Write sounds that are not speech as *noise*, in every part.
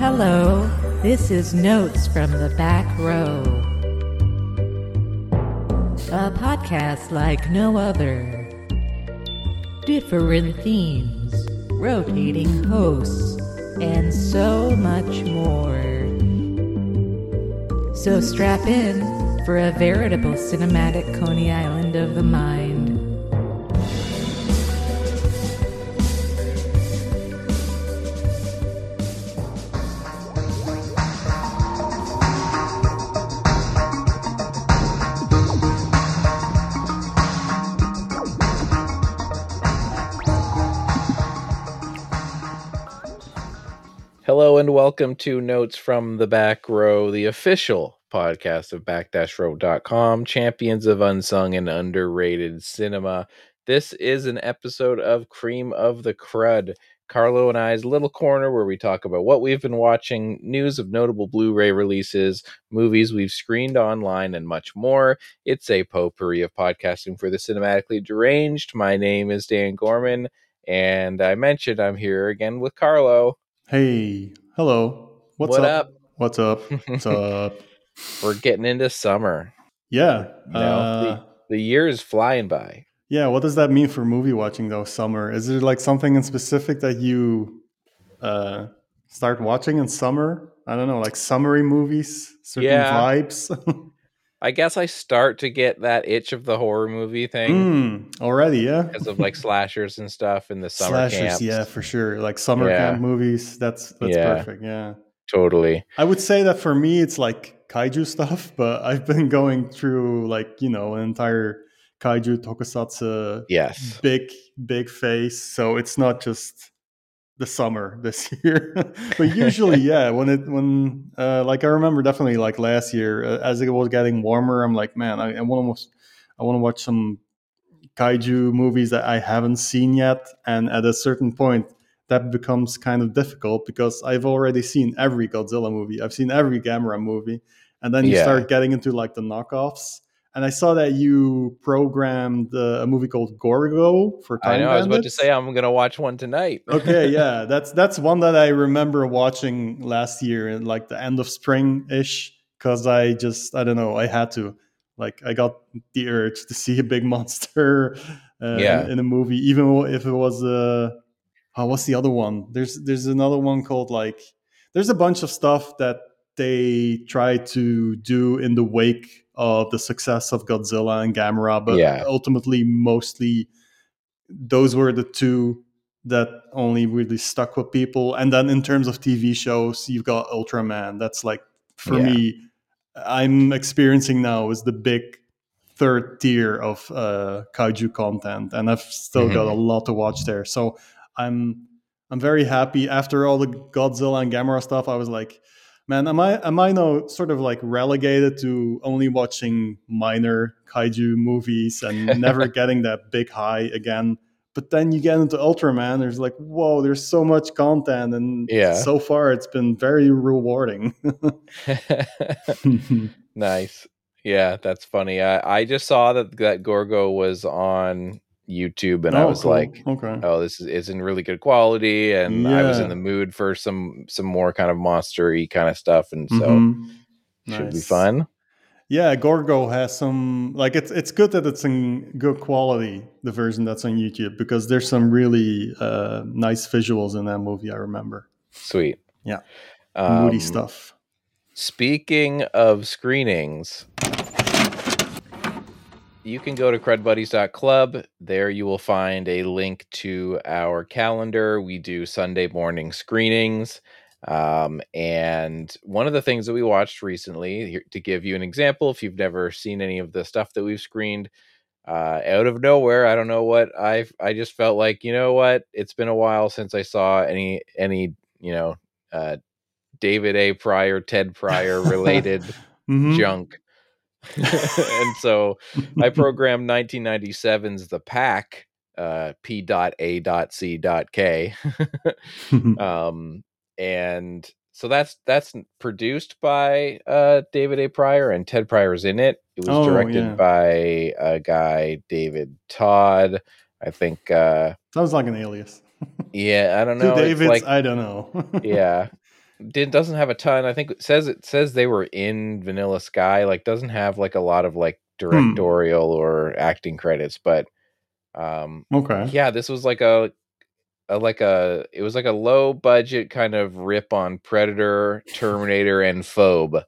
Hello, this is Notes from the Back Row. A podcast like no other. Different themes, rotating hosts, and so much more. So strap in for a veritable cinematic Coney Island of the mind. Welcome to Notes from the Back Row, the official podcast of back-row.com, champions of unsung and underrated cinema. This is an episode of Cream of the Crud, Carlo and I's little corner where we talk about what we've been watching, news of notable Blu-ray releases, movies we've screened online, and much more. It's a potpourri of podcasting for the cinematically deranged. My name is Dan Gorman, and I mentioned I'm here again with Carlo. Hey, hello. What's What up? up? What's up? What's *laughs* up? We're getting into summer. Yeah. No, uh, The year is flying by. yeah. What does that mean for movie watching though? Summer? Is there like something in specific that you uh, start watching in summer? I don't know, like summery movies, certain Yeah. vibes. *laughs* I guess I start to get that itch of the horror movie thing mm, already, yeah. because of like slashers and stuff in the summer Slashers, camps. yeah, for sure. Like summer Yeah. camp movies. That's that's Yeah. perfect. Yeah. Totally. I would say that for me, it's like kaiju stuff, *laughs* but I've been going through like, you know, an entire kaiju tokusatsu Yes. big, big face. So it's not just the summer this *laughs* year. but usually, *laughs* yeah, when it, when, uh, like I remember definitely like last year, uh, as it was getting warmer, I'm like, man, I, I want to, I want to watch some kaiju movies that I haven't seen yet. And at a certain point, that becomes kind of difficult because I've already seen every Godzilla movie. I've seen every Gamera movie. And then you Yeah. start getting into like the knockoffs. And I saw that you programmed uh, a movie called Gorgo for Time I know. I was about to say I'm gonna watch one tonight. *laughs* okay, yeah, that's that's one that I remember watching last year in like the end of spring ish because I just I don't know I had to like I got the urge to see a big *laughs* monster uh, Yeah. in, a movie even if it was uh oh what's the other one there's there's another one called like there's a bunch of stuff that they try to do in the wake of the success of Godzilla and Gamera but Yeah. ultimately mostly those were the two that only really stuck with people. And then in terms of TV shows, you've got Ultraman. That's like for Yeah. me, I'm experiencing now is the big third tier of uh, kaiju content, and I've still got a lot to watch there. So I'm I'm very happy after all the Godzilla and Gamera stuff. I was like, man, am I am I now sort of like relegated to only watching minor kaiju movies and never *laughs* getting that big high again? But then you get into Ultraman, there's like, whoa, there's so much content, and Yeah. so far it's been very rewarding. *laughs* nice. Yeah, that's funny. I, I just saw that that Gorgo was on YouTube and I Oh, was cool. like, okay, oh, this is it's in really good quality, and I was in the mood for some some more kind of monstery kind of stuff, and so Mhm. should be fun. Yeah, Gorgo has some like it's it's good that it's in good quality the version that's on YouTube because there's some really uh, nice visuals in that movie. I remember Sweet. Yeah. Um, moody stuff. Speaking of screenings, you can go to crudbuddies.club. There you will find a link to our calendar. We do Sunday morning screenings. Um, and one of the things that we watched recently, here, to give you an example, if you've never seen any of the stuff that we've screened, uh, out of nowhere, I don't know what I I just felt like, you know what, it's been a while since I saw any any you know uh, David A. Prior, Ted Prior *laughs* related Mhm. junk. *laughs* and so I programmed 1997's The Pack, uh, P.A.C.K. *laughs* *laughs* um, and so that's that's produced by uh, David A. Prior, and Ted Prior's in it. It was Oh, directed yeah. by a guy, David Todd. I think, uh, Sounds like an alias. yeah, I don't know. Davids, like, I don't know. yeah, did doesn't have a ton. I think it says it says they were in Vanilla Sky. Like doesn't have like a lot of like directorial or acting credits, but um Okay. yeah, this was like a, a like a it was like a low budget kind of rip on Predator, Terminator, and Phobe.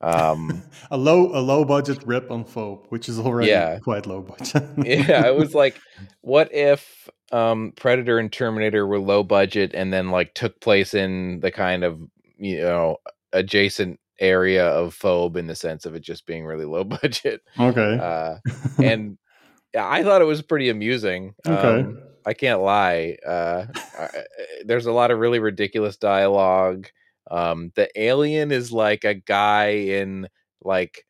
Um *laughs* a low a low budget rip on Phobe, which is already Yeah. quite low budget. yeah, it was like, *laughs* what if um Predator and Terminator were low budget and then like took place in the kind of you know adjacent area of Phobe in the sense of it just being really low *laughs* budget. okay. Uh *laughs* and yeah, I thought it was pretty amusing. Okay. Um, I can't lie. Uh, I- there's a lot of really ridiculous dialogue. Um, the alien is like a guy in like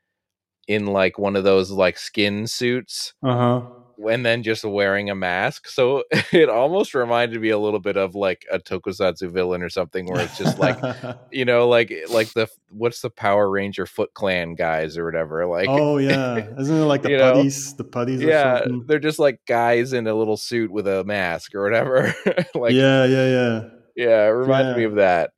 in like one of those like skin suits uh huh. And then just wearing a mask. So *laughs* it almost reminded me a little bit of like a tokusatsu villain or something where it's just like *laughs* you know like like the what's the Power Ranger Foot Clan guys or whatever like oh yeah, *laughs* isn't it like the you know, putties? The putties. Or yeah something? they're just like guys in a little suit with a mask or whatever like yeah, yeah, yeah, yeah it reminded me of that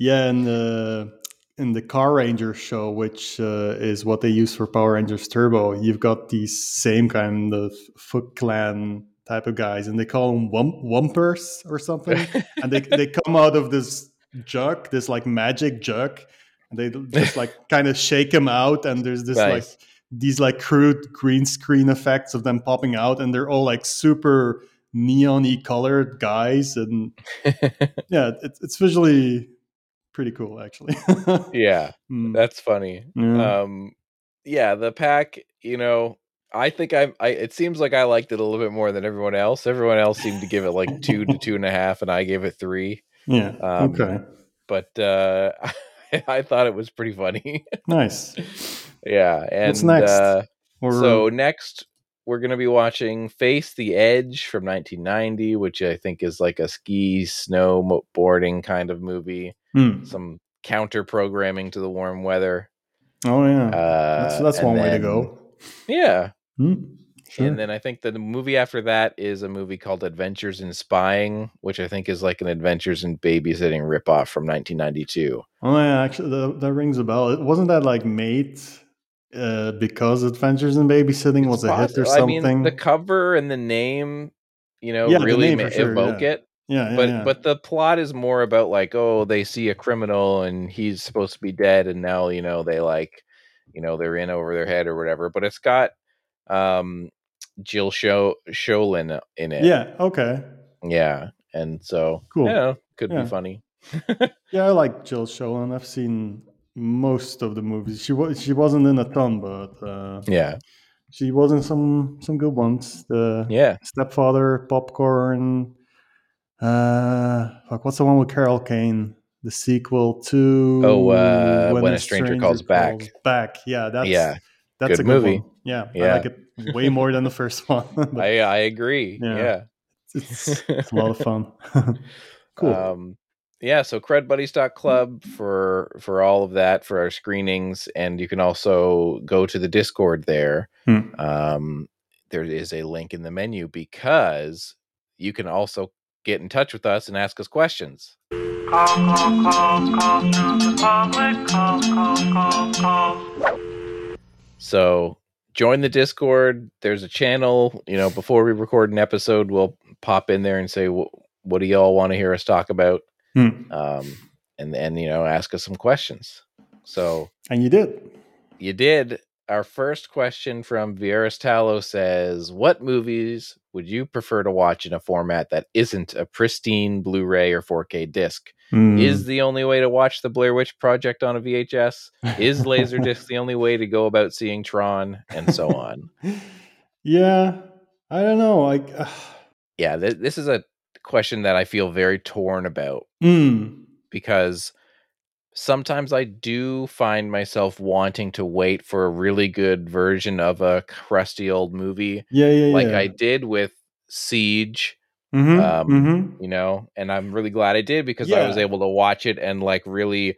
yeah. And uh, in the Carranger show, which uh, is what they use for Power Rangers Turbo, you've got these same kind of Foot Clan type of guys, and they call them wump- wumpers or something. *laughs* and they they come out of this jug, this like magic jug, and they *laughs* just like kind of shake them out, and there's this like these like crude green screen effects of them popping out, and they're all like super neon-y colored guys, and *laughs* yeah, it's it's visually pretty cool actually. yeah *laughs* Mm, that's funny yeah. um yeah the pack you know i think i i it seems like i liked it a little bit more than everyone else everyone else seemed to give it like two to two and a half and i gave it three yeah. um, okay. but uh *laughs* i thought it was pretty funny Nice. *laughs* yeah and What's next? uh so next we're going to be watching face the edge from 1990 which i think is like a ski snowboarding kind of movie Hmm. some counter programming to the warm weather oh yeah, uh that's that's one way to go. yeah Hmm. Sure. and then i think the movie after that is a movie called adventures in spying which i think is like an adventures in babysitting ripoff from 1992 Oh yeah, actually, that, that rings a bell. Wasn't that like made uh, because Adventures in Babysitting was It's a hit or possi- I something. mean, the cover and the name, you know, Yeah, really ma- sure, evoke yeah. it. yeah, yeah, but yeah. but the plot is more about like oh they see a criminal and he's supposed to be dead and now you know they like you know they're in over their head or whatever but it's got um jill Sho- Schoelen in it yeah, okay, yeah and so Cool. Yeah, could be funny *laughs* yeah, I like Jill Schoelen. I've seen most of the movies. She was she wasn't in a ton, but uh, yeah she was in some some good ones. The yeah Stepfather, Popcorn. Uh, fuck, what's the one with Carol Kane? The sequel to Oh, uh, When a Stranger Calls Back. Back, yeah, that's Yeah, that's good a good movie. One. Yeah, I like it way more than the first *laughs* one. but i i agree Yeah. yeah, it's, it's a lot of fun. *laughs* cool. *laughs* Um, yeah, so crudbuddies.club for for all of that for our screenings, and you can also go to the Discord there. Hmm. Um, there is a link in the menu because you can also get in touch with us and ask us questions. Call, call, call. So join the Discord. There's a channel. You know, before we record an episode, we'll pop in there and say, "What do y'all want to hear us talk about?" Hmm. Um, and then you know, ask us some questions. So And you did. you did. Our first question from Vieras Talo says, "What movies would you prefer to watch in a format that isn't a pristine Blu-ray or 4K disc? Hmm. Is the only way to watch the Blair Witch Project on a VHS? Is Laserdisc *laughs* the only way to go about seeing Tron, and so on?" *laughs* yeah, I don't know. Like, uh, *sighs* Yeah, th- this is a question that I feel very torn about mm, because sometimes I do find myself wanting to wait for a really good version of a crusty old movie, yeah, yeah, like yeah. I did with Siege, Mhm, um, mhm. you know, and I'm really glad I did because I was able to watch it and like really,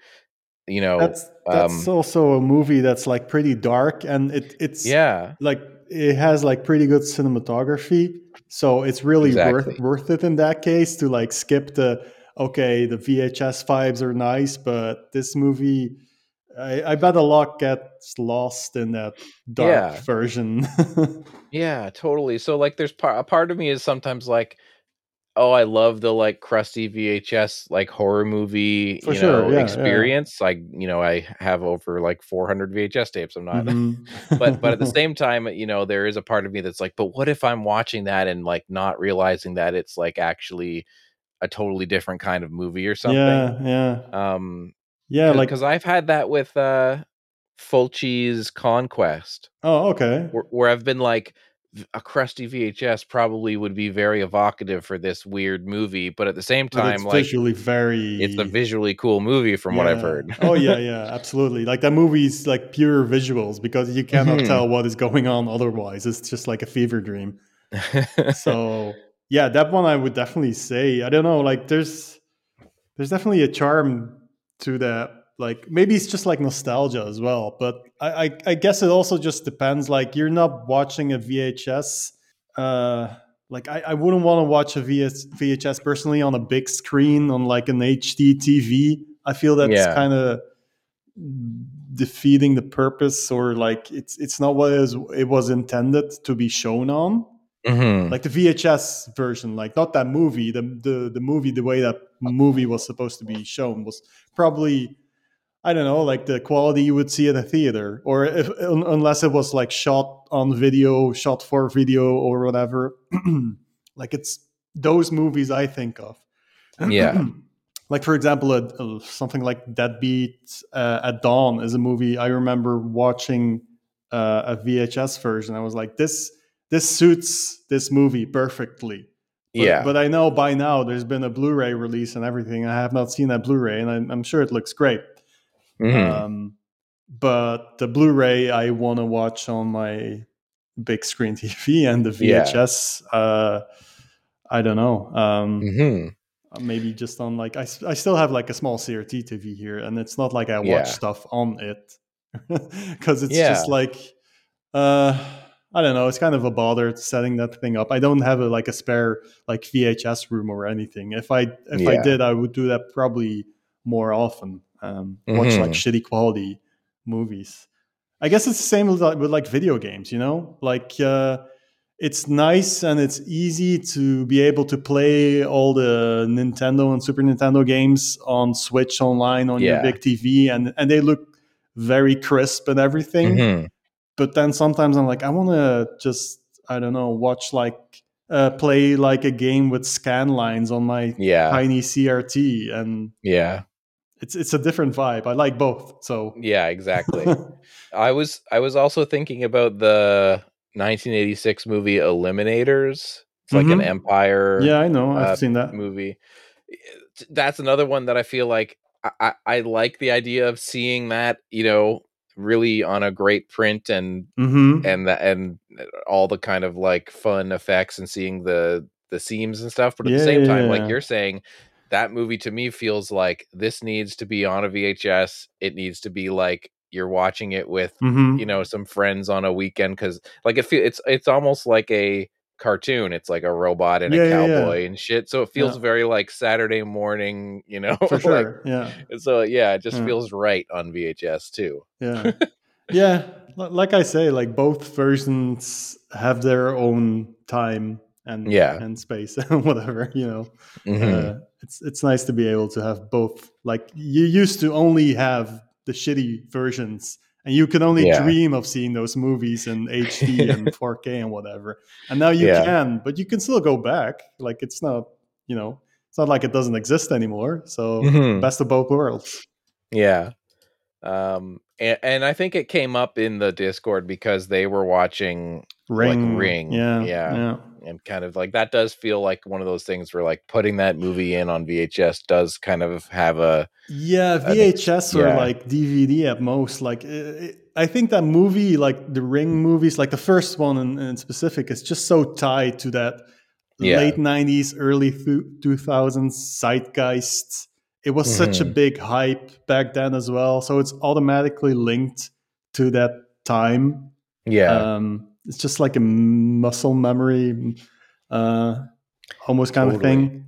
you know, That's that's um, also a movie that's like pretty dark, and it it's yeah, like it has like pretty good cinematography. So it's really Exactly. worth worth it in that case to like skip the okay, the VHS vibes are nice, but this movie, I, I bet a lot gets lost in that dark Yeah. version. *laughs* Yeah, totally. So like there's part a part of me is sometimes like oh, I love the like crusty VHS like horror movie, For you sure, know, yeah, yeah. experience. Like, you know, I have over like 400 VHS tapes. I'm not Mhm. *laughs* but but at the *laughs* same time, you know, there is a part of me that's like, but what if I'm watching that and like not realizing that it's like actually a totally different kind of movie or something? yeah, yeah, Um yeah. Like, because I've had that with uh Fulci's Conquest, oh, okay. where, where I've been like, a crusty VHS probably would be very evocative for this weird movie, but at the same time, it's like visually very. it's a visually cool movie from what I've heard. oh yeah, *laughs* yeah, absolutely. Like that movie's like pure visuals because you cannot Mhm. tell what is going on otherwise. It's just like a fever dream. *laughs* so yeah that one i would definitely say i don't know like there's there's definitely a charm to that like maybe it's just like nostalgia as well but i i, I guess it also just depends like you're not watching a vhs uh like i, I wouldn't want to watch a VS, vhs personally on a big screen on like an hd tv i feel that's Yeah. kind of defeating the purpose or like it's it's not what it, is, it was intended to be shown on Mhm. like the VHS version, like not that movie. The the the movie, the way that movie was supposed to be shown was probably, I don't know, like the quality you would see at a theater, or if un, unless it was like shot on video, shot for video, or whatever. *clears throat* like it's those movies I think of. Yeah. *clears throat* like for example, a, a- something like Deadbeat uh, at Dawn is a movie I remember watching uh, a VHS version. I was like, this this suits this movie perfectly. But, yeah. but I know by now there's been a Blu-ray release and everything. I have not seen that Blu-ray, and I'm, I'm sure it looks great. Mhm. Um, but the Blu-ray I want to watch on my big screen *laughs* TV, and the Yeah. VHS, uh, I don't know. Um, Mhm. maybe just on like I, I still have like a small CRT TV here, and it's not like I watch Yeah. stuff on it *laughs* because it's Yeah. just like uh I don't know. It's kind of a bother setting that thing up. I don't have a, like a spare like VHS room or anything. If I if I did, I would do that probably more often. Um, Watch Mhm. like shitty quality movies. I guess it's the same with, like- with like video games. You know, like uh, it's nice and it's easy to be able to play all the Nintendo and Super Nintendo games on Switch online on your big TV, and and they look very crisp and everything Mhm. but then sometimes I'm like, I want to just, I don't know, watch like, uh, play like a game with scan lines on my Yeah. tiny CRT, and Yeah. It's it's a different vibe. I like both, so Yeah, exactly. *laughs* I was I was also thinking about the 1986 movie Eliminators. It's like an Mhm. Empire yeah, I know, I've uh, seen that. movie. That's another one that I feel like I, I, I like the idea of seeing that, you know, really on a great print and hmm and the, and all the kind of like fun effects and seeing the the seams and stuff. But at Yeah, the same time, yeah. like you're saying, that movie to me feels like this needs to be on a VHS. It needs to be like you're watching it with hmm you know some friends on a weekend because like it feel it's it's almost like a cartoon it's like a robot and Yeah, a yeah, yeah. cowboy and shit so it feels Yeah. very like saturday morning you know for *laughs* like, sure. yeah, so yeah it just Yeah. feels right on vhs too yeah, *laughs* yeah. Like I say, like both versions have their own time and Yeah. and space and *laughs* whatever. You know, Mhm. uh, it's it's nice to be able to have both. Like you used to only have the shitty versions, and you could only Yeah. dream of seeing those movies in *laughs* HD and 4K and whatever. And now you Yeah. can, but you can still go back. Like it's not, you know, it's not like it doesn't exist anymore. So Mhm. best of both worlds. yeah um and, and i think it came up in the discord because they were watching Ring, Ring, yeah, yeah. yeah. And kind of like that does feel like one of those things where like putting that movie in on vhs does kind of have a Yeah, VHS or yeah. like DVD at most. Like, i I think that movie, like the Ring movies, like the first one in, in specific, is just so tied to that Yeah. late '90s, early two thousands zeitgeist. It was such a Mhm. big hype back then as well, so it's automatically linked to that time. yeah Um, it's just like a muscle memory, uh, almost kind of Totally. thing.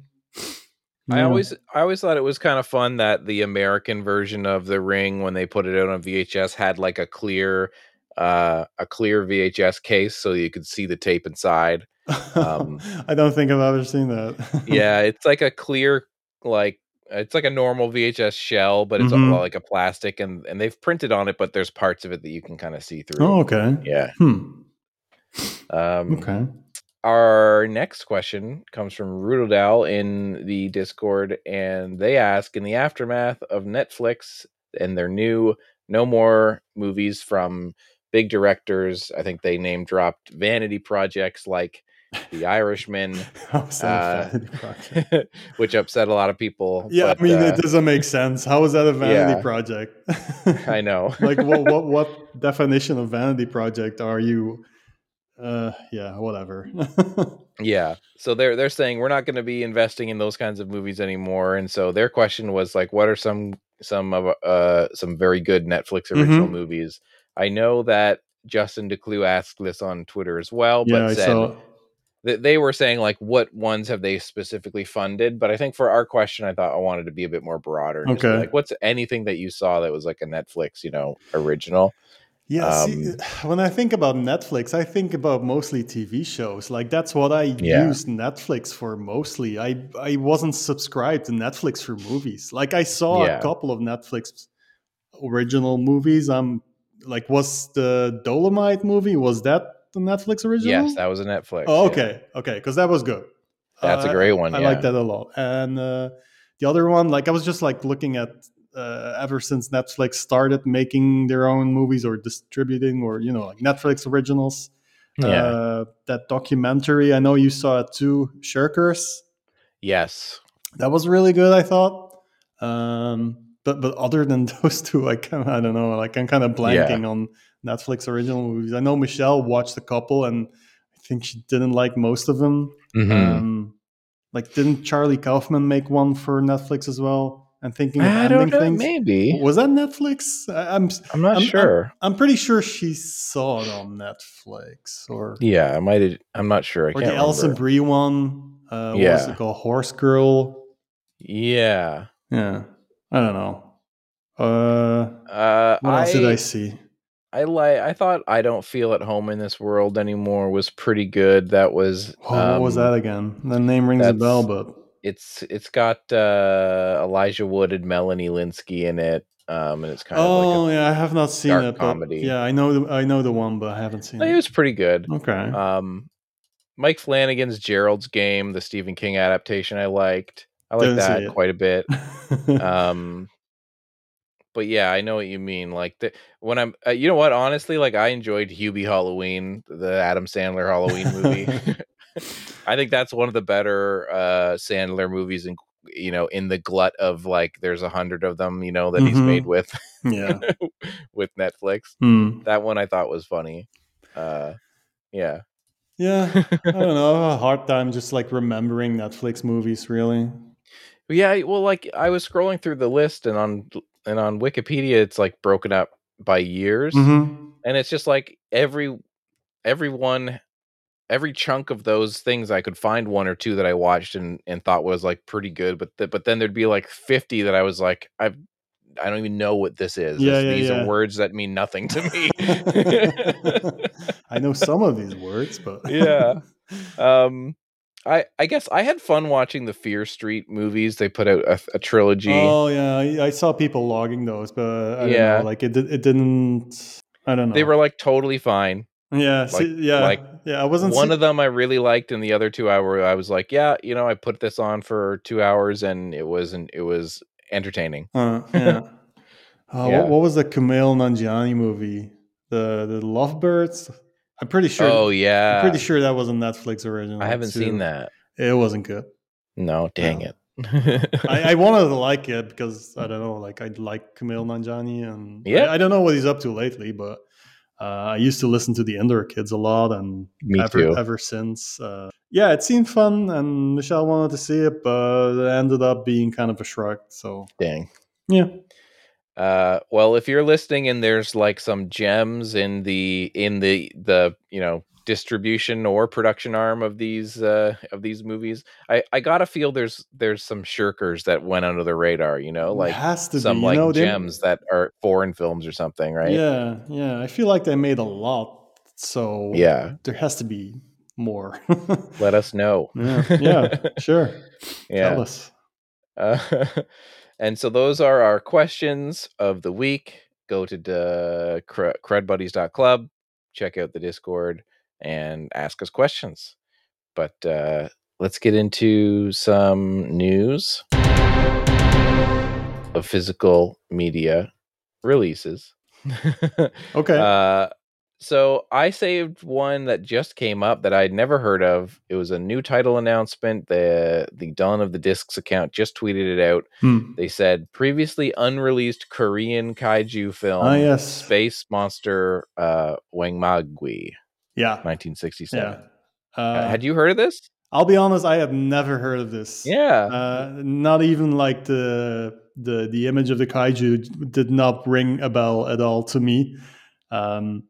I Yeah. always I always thought it was kind of fun that the American version of The Ring when they put it out on VHS had like a clear uh a clear VHS case so you could see the tape inside. um, *laughs* I don't think I've ever seen that. *laughs* Yeah, it's like a clear like it's like a normal VHS shell but it's Mhm. all like a plastic and and they've printed on it but there's parts of it that you can kind of see through. oh, okay. Yeah. Hmm. Um Okay. Our next question comes from Rudodal in the Discord, and they ask In the aftermath of Netflix and their new No More movies from big directors, I think they name dropped vanity projects like The Irishman, *laughs* How is that a Uh, *laughs* which upset a lot of people. Yeah, but, I mean uh, it doesn't make sense. How is that a vanity yeah. project? I know. *laughs* like what, what what definition of vanity project are you? Uh, yeah, whatever. *laughs* Yeah. So they're they're saying we're not going to be investing in those kinds of movies anymore. And so their question was like, what are some some of uh some very good Netflix original Mhm. movies? I know that Justin Decloux asked this on Twitter as well, but I said that they were saying like what ones have they specifically funded? But I think for our question, I thought I wanted to be a bit more broader. and just be Okay. Like, what's anything that you saw that was like a Netflix, you know, original? Yeah, see, Um, *sighs* when I think about Netflix, I think about mostly TV shows. Like that's what I Yeah. used Netflix for mostly. I I wasn't subscribed to Netflix for movies. Like I saw Yeah. a couple of Netflix original movies. Um, like was the Dolomite movie? Was that the Netflix original? Yes, that was a Netflix. Oh, yeah. okay, okay, because that was good. That's a Uh, great one, I yeah. like that a lot. And uh, the other one, like I was just like looking at uh, ever since Netflix started making their own movies or distributing, or you know, like Netflix originals. Yeah. Uh, that documentary, I know you saw it too, Shirkers. yes. That was really good, I thought. Um, but but other than *laughs* those two, I can I don't know. Like I'm kind of blanking on Netflix original movies. I know Michelle watched a couple, and I think she didn't like most of them. Mhm. Um, like, didn't Charlie Kaufman make one for Netflix as well? And thinking of I don't ending know. things. Maybe. Was that Netflix? I, I'm I'm not I'm- sure. I'm pretty sure she saw it on Netflix or yeah, I might. have I'm not sure. I or can't the Alison remember. Brie one. Uh, What was Yeah. it called? Horse Girl. Yeah. Yeah, I don't know. Uh, Uh, what else I, did I see? I like. I thought I don't feel at home in this world anymore was pretty good. That was. Oh, what was um, that again? The name rings a bell, but It's it's got uh, Elijah Wood and Melanie Lynskey in it. Um, and it's kind oh of like yeah, I have not seen it. But comedy. yeah, I know the, I know the one, but I haven't seen. It it. was pretty good. Okay. Um, Mike Flanagan's Gerald's Game, the Stephen King adaptation, I liked. I like that quite a bit. *laughs* um but yeah i know what you mean like the, when i'm uh, you know what honestly like i enjoyed hubie halloween the adam sandler halloween movie *laughs* *laughs* i think that's one of the better uh sandler movies in you know in the glut of like there's a hundred of them you know that he's Mhm. made with yeah. *laughs* with netflix Hmm. that one i thought was funny uh yeah Yeah. I don't know. I have a *laughs* hard time just like remembering Netflix movies. Really. Yeah, well, like I was scrolling through the list, and on and on Wikipedia, it's like broken up by years, Mm-hmm. and it's just like every everyone, every chunk of those things, I could find one or two that I watched and and thought was like pretty good, but th- but then there'd be like fifty that I was like I've I don't even know what this is. Yeah, This- yeah, these yeah. are words that mean nothing to me. *laughs* I know some of these words, but Yeah. *laughs* um. I, I guess I had fun watching the Fear Street movies. They put out a, a trilogy. Oh yeah, I, saw people logging those, but I don't Yeah. know, like it it didn't. I don't know. They were like totally fine. Yeah, like- see, yeah, like, yeah. I wasn't one see- of them I really liked, and the other two I were I was like, yeah, you know, I put this on for two hours, and it wasn't. It was entertaining. Uh, yeah. *laughs* Uh, Yeah. What, what was the Kumail Nanjiani movie? The the Lovebirds. I'm pretty sure. oh yeah, I'm pretty sure that was a Netflix original. I haven't too. seen that. It wasn't good. No, dang No. it. I, I *laughs* wanted to like it because I don't know, like I like Kumail Nanjiani, and Yeah. I, I don't know what he's up to lately, but uh, I used to listen to the Indoor Kids a lot, and Me ever too. ever since. Uh, yeah, it seemed fun, and Michelle wanted to see it, but it ended up being kind of a shrug. So dang. yeah, Uh, well, if you're listening and there's like some gems in the in the the you know distribution or production arm of these uh of these movies, I I gotta feel there's there's some shirkers that went under the radar. You know, It like has to some be, like know, they- gems that are foreign films or something, right? Yeah, yeah. I feel like they made a lot, so Yeah. there has to be more. Let us know. *laughs* yeah, yeah, *laughs* sure. yeah. Tell us. Uh, *laughs* and so those are our questions of the week. Go to the cr- crudbuddies.club, check out the Discord, and ask us questions. But uh, let's get into some news of physical media releases. *laughs* Okay. Uh, so I saved one that just came up that I'd never heard of. It was a new title announcement. The the Dawn of the Discs account just tweeted it out. Hmm. They said previously unreleased Korean kaiju film Ah, yes. Space Monster uh Wangmagwi, Yeah. 1967. Yeah. Uh, had you heard of this? I'll be honest, I have never heard of this. Yeah. Uh, not even like the the the image of the kaiju did not ring a bell at all to me. Um,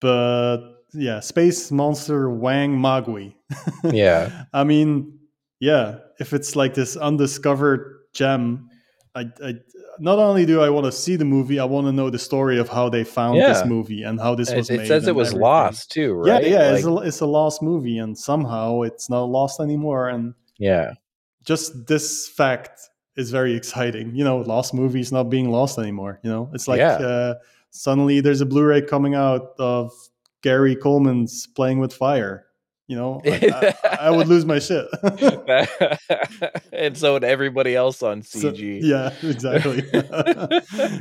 but yeah, space monster Wangmagwi. *laughs* Yeah. I mean, yeah, if it's like this undiscovered gem, I, I not only do I want to see the movie, I want to know the story of how they found Yeah. this movie and how this it, was it made. says it was everything. lost too, right? Yeah, yeah, Like- it's, a, it's a lost movie, and somehow it's not lost anymore. And yeah. just this fact is very exciting. You know, lost movies not being lost anymore. You know, it's like Yeah. uh, suddenly there's a Blu-ray coming out of Gary Coleman's Playing with Fire. You know, *laughs* like, I, I would lose my shit. *laughs* and so would everybody else on So- CG. yeah, *laughs* exactly.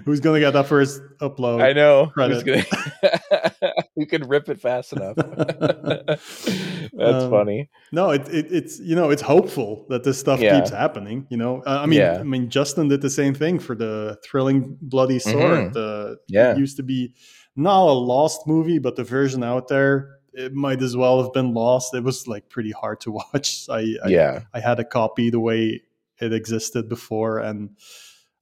Who's gonna get that first upload? I know. Who's gonna- Who can rip it fast enough? That's Um, funny. No, it, it, it's you know it's hopeful that this stuff Yeah. keeps happening. You know, uh, I mean, Yeah. I mean, Justin did the same thing for the thrilling bloody sword. Mhm. The Yeah. it used to be not a lost movie, but the version out there it might as well have been lost. It was like pretty hard to *laughs* watch. I, I yeah. I had a copy the way it existed before, and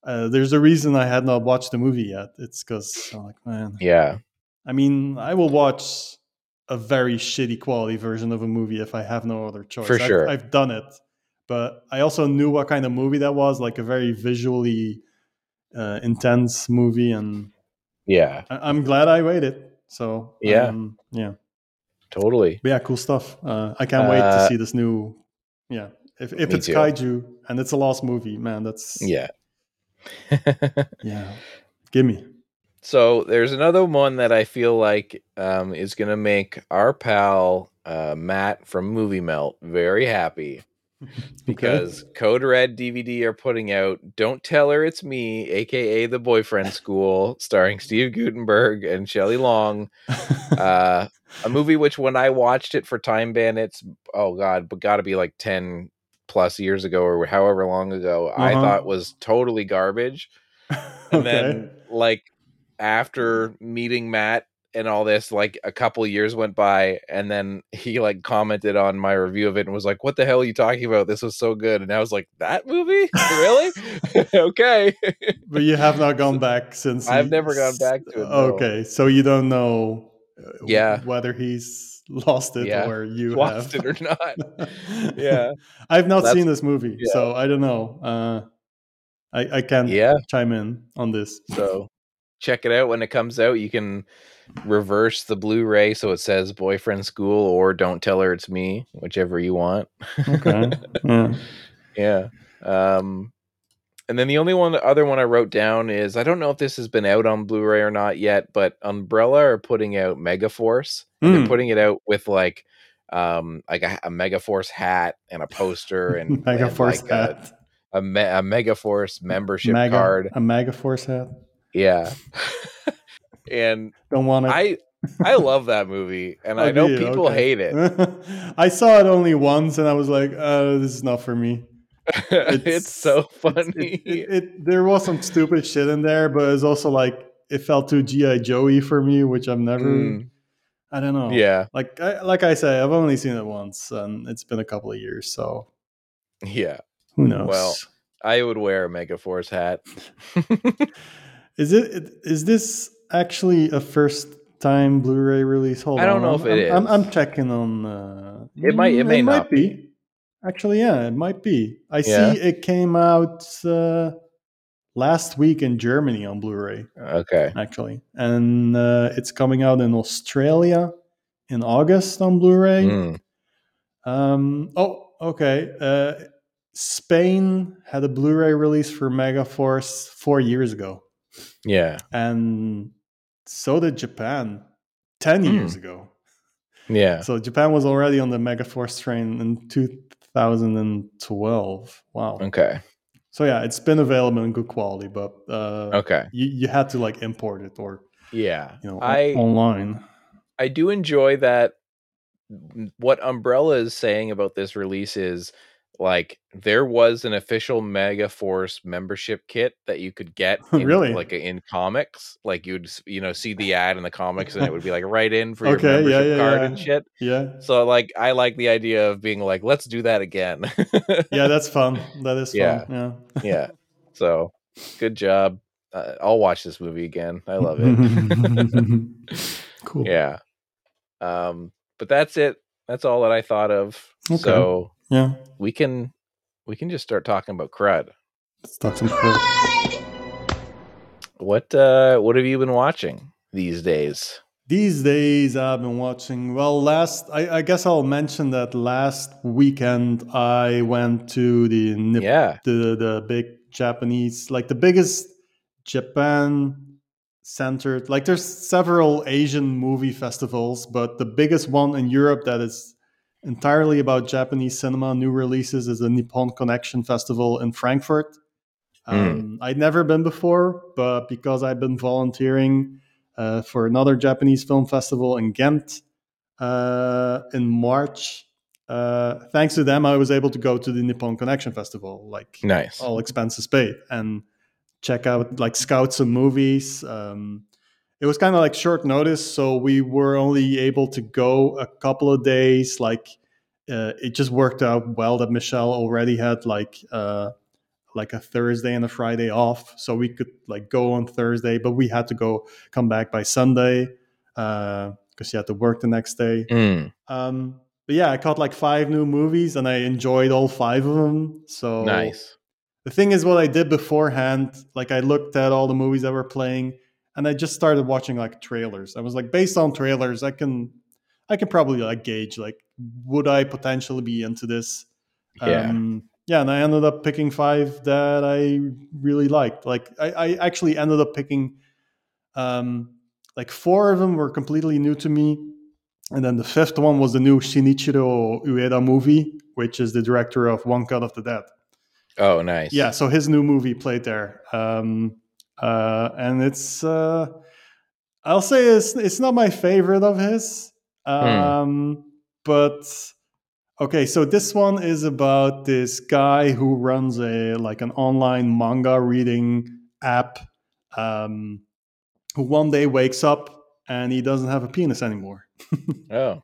uh, there's a reason I had not watched the movie yet. It's because I'm like, man, Yeah. I mean, I will watch a very shitty quality version of a movie if I have no other choice. For I've- sure. I've, done it, but I also knew what kind of movie that was, like a very visually uh, intense movie, and Yeah. I- I'm glad I waited. So Yeah. um, yeah, Totally. but yeah, cool stuff. Uh, I can't wait to Uh, see this new. Yeah, if if it's too. kaiju and it's a lost movie, man, that's Yeah. *laughs* yeah. Give me. So there's another one that I feel like um, is going to make our pal uh, Matt from Movie Melt very happy *laughs* because Code Red DVD are putting out "Don't Tell Her It's Me," aka The Boyfriend *laughs* School, starring Steve Guttenberg and Shelley Long. Uh, a *laughs* movie which, when I watched it for Time Bandits, oh god, but got to be like ten plus years ago or however long ago, I Uh-huh. thought was totally garbage. And then like after meeting Matt and all this, like a couple years went by, and then he like commented on my review of it and was like, "What the hell are you talking about? This was so good." And I was like, "That movie, really? *laughs* okay." but you have not gone *laughs* back since. I've never gone back to it, no. Okay, so you don't know. uh, Yeah. whether he's lost it Yeah. or you Lost have. it or not? *laughs* Yeah, I've not That's- seen this movie, yeah. so I don't know. Uh, I I can't yeah. chime in on this. So check it out when it comes out. You can reverse the Blu-ray so it says "Boyfriend School" or "Don't Tell Her It's Me," whichever you want. Okay. *laughs* yeah. Yeah. Um, and then the only one, the other one I wrote down is I don't know if this has been out on Blu-ray or not yet, but Umbrella are putting out Megaforce. Mm. They're putting it out with like, um, like a, a Megaforce hat and a poster *laughs* and Mega and, Force like, hat. a, me- a Megaforce membership Mega, card. A Mega Force hat. Yeah. *laughs* and Don't want it. I I love that movie, and *laughs* I Oh, know do people Okay. hate it. *laughs* I saw it only once, and I was like, uh, "This is not for me." it's, so it- funny. It, it, there was some stupid shit in there, but it's also like it felt too GI Joey for me, which I've never. Mm, I don't know. yeah, Like I, like I say, I've only seen it once, and it's been a couple of years, so yeah. who knows? Well, I would wear a Megaforce hat. Is it is this actually a first time Blu-ray release? Hold on. I don't on, know I'm, if it I'm, I'm. I'm checking on. Uh, It might- it may not be. Actually, yeah, it might be. I Yeah. see it came out uh, last week in Germany on Blu-ray, Okay. actually, and uh, it's coming out in Australia in August on Blu-ray. Mm, Um, oh, okay. Uh, Spain had a Blu-ray release for Megaforce four years ago, yeah. and so did Japan ten Hmm. years ago. Yeah. So Japan was already on the Megaforce train in 2012. Wow. Okay. So yeah, it's been available in good quality, but uh, Okay. you you had to like import it or Yeah. you know I online. I do enjoy that what Umbrella is saying about this release is like there was an official Mega Force membership kit that you could get *laughs* in, Really? like in comics like you'd you know see the ad in the comics and it would be like right in for your Okay, yeah, membership yeah, card yeah. and shit Yeah, so like I like the idea of being like let's do that again yeah, that's *laughs* fun. That is fun. Yeah. Yeah. yeah *laughs* so good job uh, I'll watch this movie again I love it cool. yeah um but that's it that's all that i thought of Okay. so Yeah. we can we can just start talking about crud Let's talk some crap. what uh what have you been watching these days These days, I've been watching. Well, last I, I guess I'll mention that last weekend I went to the Nip- yeah the the big Japanese, like the biggest Japan centered. Like there's several Asian movie festivals, but the biggest one in Europe that is entirely about Japanese cinema, new releases, is the Nippon Connection Festival in Frankfurt. Um, I'd never been before, but because I've been volunteering uh, for another Japanese film festival in Ghent uh, in March. Uh, thanks to them, I was able to go to the Nippon Connection Festival, like nice all expenses paid, and check out like scout some movies. Um, it was kind of like short notice, so we were only able to go a couple of days. Like uh, it just worked out well that Michelle already had like uh, like a Thursday and a Friday off, so we could like go on Thursday, but we had to go come back by Sunday because she had to work the next day. Mm, Um, but yeah, I caught like five new movies and I enjoyed all five of them. So nice the thing is, what I did beforehand, like I looked at all the movies that were playing, and I just started watching like trailers. I was like, based on trailers, I can, I can probably like gauge like, would I potentially be into this? yeah Um, yeah, and I ended up picking five that I really liked. Like I, I actually ended up picking, um, like four of them were completely new to me, and then the fifth one was the new Shinichiro Ueda movie, which is the director of One Cut of the Dead. oh nice Yeah, so his new movie played there, um, uh, and it's uh, I'll say it's it's not my favorite of his, um, but okay. So this one is about this guy who runs a like an online manga reading app, um, who one day wakes up and he doesn't have a penis anymore. *laughs* oh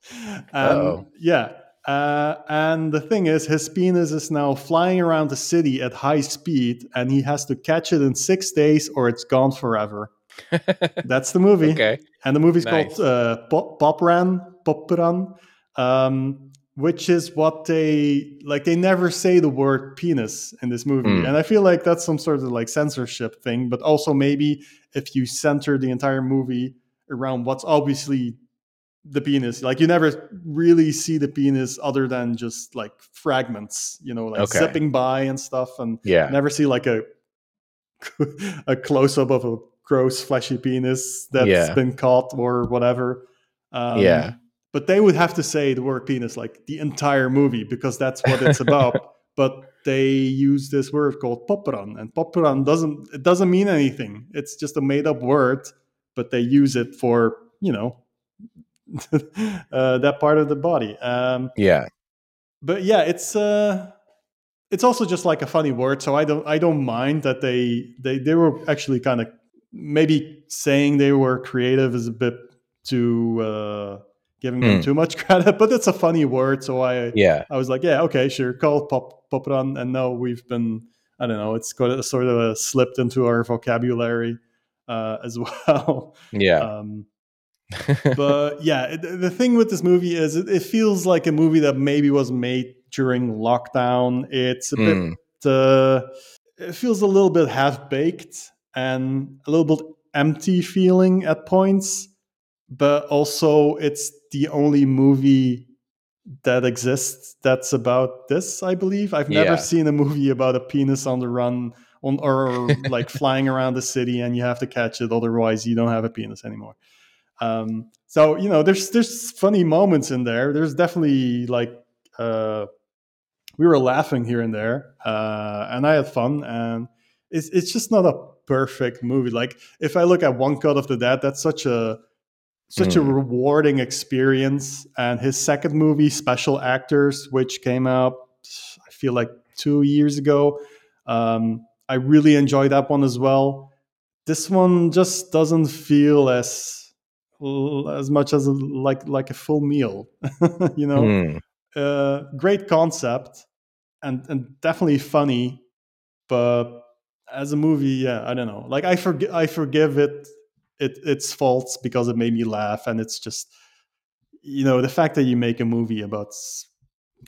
Um, yeah. Uh, and the thing is, his penis is now flying around the city at high speed, and he has to catch it in six days or it's gone forever. *laughs* That's the movie. okay And the movie's Nice. called uh, Pop, Pop Ran, Pop Ran, um, which is what they like. They never say the word penis in this movie, Hmm. and I feel like that's some sort of like censorship thing. But also maybe if you center the entire movie around what's obviously the penis, like you never really see the penis other than just like fragments, you know, like Okay. zipping by and stuff, and yeah never see like a *laughs* a close up of a gross fleshy penis that's Yeah. been caught or whatever. Um, Yeah. But they would have to say the word penis like the entire movie because that's what it's about. *laughs* but they use this word called popperan, and popperan doesn't it doesn't mean anything. It's just a made up word, but they use it for you know *laughs* uh, that part of the body. Um, yeah but yeah, it's uh it's also just like a funny word, so I don't I don't mind that they they they were actually kind of maybe saying they were creative is a bit too uh giving them Hmm. too much *laughs* credit, but it's a funny word, so I yeah I was like, yeah, okay, sure, call it pop popran, and now we've been I don't know, it's got a, sort of uh slipped into our vocabulary. uh, as *laughs* well. Yeah. Um, *laughs* but yeah, the thing with this movie is it, it feels like a movie that maybe was made during lockdown. It's a Mm. bit, uh, it feels a little bit half baked and a little bit empty feeling at points. But also, it's the only movie that exists that's about this. I believe I've never Yeah. seen a movie about a penis on the run on or like flying around the city and you have to catch it, otherwise you don't have a penis anymore. Um, so you know, there's there's funny moments in there. There's definitely like uh, we were laughing here and there, uh, and I had fun. And it's it's just not a perfect movie. Like if I look at One Cut of the Dead, that's such a such a Mm. rewarding experience. And his second movie, Special Actors, which came out, I feel like two years ago, um, I really enjoyed that one as well. This one just doesn't feel as as much as a, like like a full meal, *laughs* you know. Hmm. Uh, great concept and and definitely funny, but as a movie, yeah, I don't know. Like I forgive I forgive it it its faults because it made me laugh, and it's just you know the fact that you make a movie about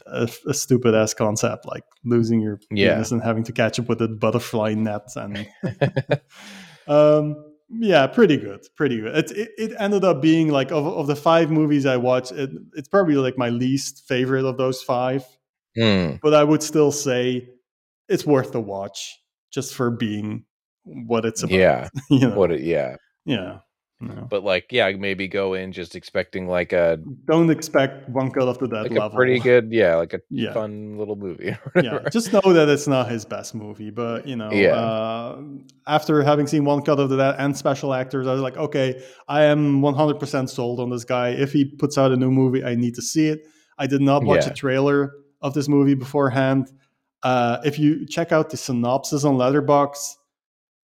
a stupid ass concept like losing your Yeah. penis and having to catch up with a butterfly net and *laughs* *laughs* um yeah pretty good pretty good it, it, it ended up being like of, of the five movies i watched it, it's probably like my least favorite of those five Hmm. but i would still say it's worth the watch just for being what it's about Yeah. *laughs* you know What? It, yeah. yeah no. But like, yeah, maybe go in just expecting like a don't expect one cut of the dead like level a pretty good, yeah, like a *laughs* Yeah. fun little movie. yeah just know that it's not his best movie but you know Yeah. uh, after having seen one cut of the dead and special actors i was like okay i am 100% sold on this guy if he puts out a new movie i need to see it i did not watch Yeah. a trailer of this movie beforehand uh, if you check out the synopsis on Letterboxd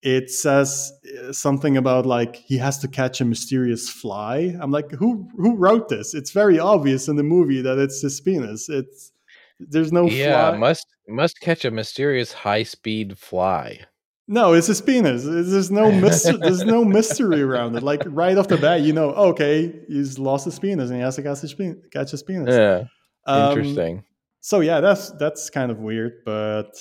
it says uh, something about like he has to catch a mysterious fly i'm like who who wrote this it's very obvious in the movie that it's his penis it's there's no yeah, fly must must catch a mysterious high speed fly. No, it's his penis. There's no mystery. *laughs* there's no mystery around it. Like right off the bat, you know, okay, he's lost his penis and he has to catch his penis. Catch his penis. Yeah, Um, interesting. So yeah, that's that's kind of weird, but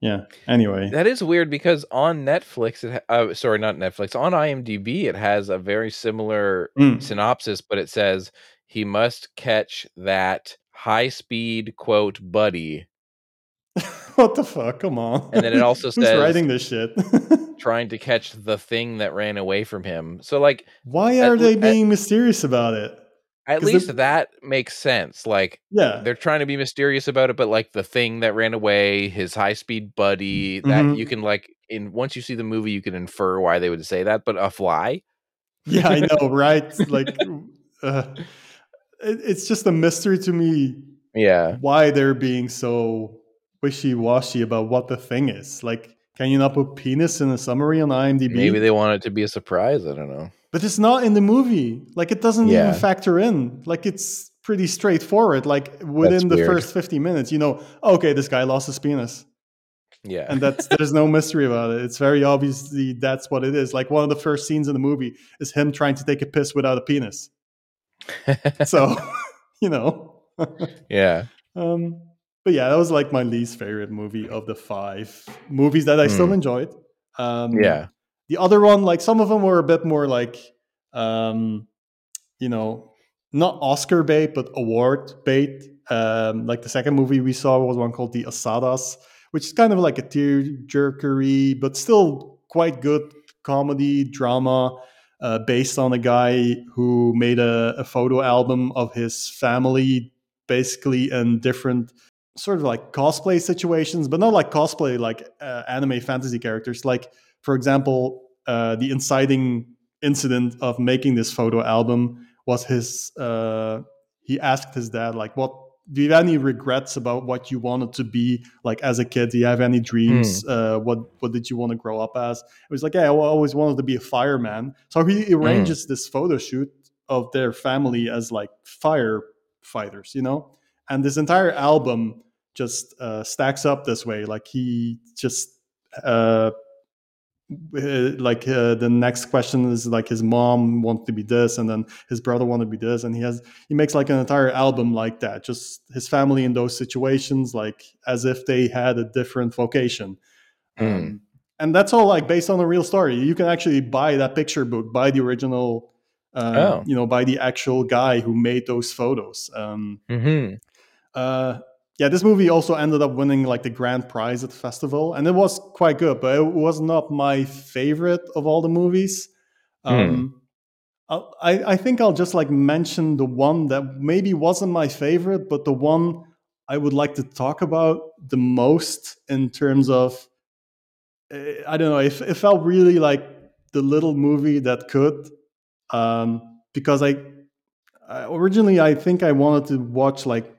yeah. Anyway, That is weird because on Netflix, it ha- uh, sorry, not Netflix, on IMDb, it has a very similar Mm. synopsis, but it says he must catch that high speed quote buddy, *laughs* what the fuck? Come on. And then it also *laughs* says- writing this shit. *laughs* trying to catch the thing that ran away from him. So, like, Why are le- they at- being mysterious about it? At least that makes sense. Like, Yeah, they're trying to be mysterious about it, but like the thing that ran away, his high speed buddy, that Mhm. you can like in once you see the movie, you can infer why they would say that. But a fly, yeah, I know, *laughs* right? Like, uh, it, it's just a mystery to me yeah, why they're being so wishy-washy about what the thing is. Like, can you not put penis in a summary on IMDb? maybe they want it to be a surprise. I don't know. But it's not in the movie. Like, it doesn't Yeah. even factor in. Like, it's pretty straightforward. Like, within the first 50 minutes, you know, okay, this guy lost his penis. Yeah, And that's *laughs* there's no mystery about it. It's very obviously that's what it is. Like, one of the first scenes in the movie is him trying to take a piss without a penis. So, *laughs* you know. yeah, *laughs* Um, but yeah, that was like my least favorite movie of the five movies that I still Hmm. enjoyed. Um, yeah, The other one, like some of them were a bit more like, um, you know, not Oscar bait, but award bait. Um, like the second movie we saw was one called The Asadas, which is kind of like a tear jerkery, but still quite good comedy drama. Uh, based on a guy who made a, a photo album of his family, basically in different sort of like cosplay situations, but not like cosplay like uh, anime fantasy characters. Like, for example, uh, the inciting incident of making this photo album was his. Uh, he asked his dad, like, "What do you have any regrets about what you wanted to be like as a kid? Do you have any dreams? Uh, what what did you want to grow up as?" It was like, "Yeah, I always wanted to be a fireman." So he arranges this photo shoot of their family as like firefighters, you know, and this entire album just uh, stacks up this way. Like he just uh, uh, like uh, the next question is like his mom wants to be this and then his brother want to be this and he has he makes like an entire album like that just his family in those situations like as if they had a different vocation Mm. um, and that's all like based on a real story you can actually buy that picture book buy the original uh, Oh. you know by the actual guy who made those photos um, hmm uh, yeah, this movie also ended up winning like the grand prize at the festival, and it was quite good, but it was not my favorite of all the movies. Um, I'll- I, I think I'll just like mention the one that maybe wasn't my favorite, but the one I would like to talk about the most in terms of eh, I don't know, it, it felt really like the little movie that could, um, because I, I originally I think I wanted to watch like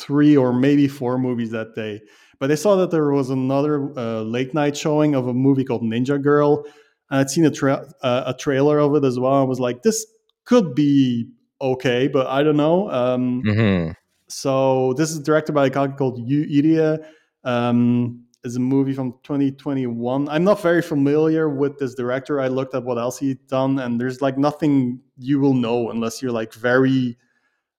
three or maybe four movies that day. But I saw that there was another uh, late night showing of a movie called Ninja Girl. And I'd seen a, tra- uh, a trailer of it as well. I was like, this could be okay, but I don't know. Um, hmm so this is directed by a guy called Yu Irie. Um, is a movie from 2021. I'm not very familiar with this director. I looked at what else he'd done, and there's like nothing you will know unless you're like very,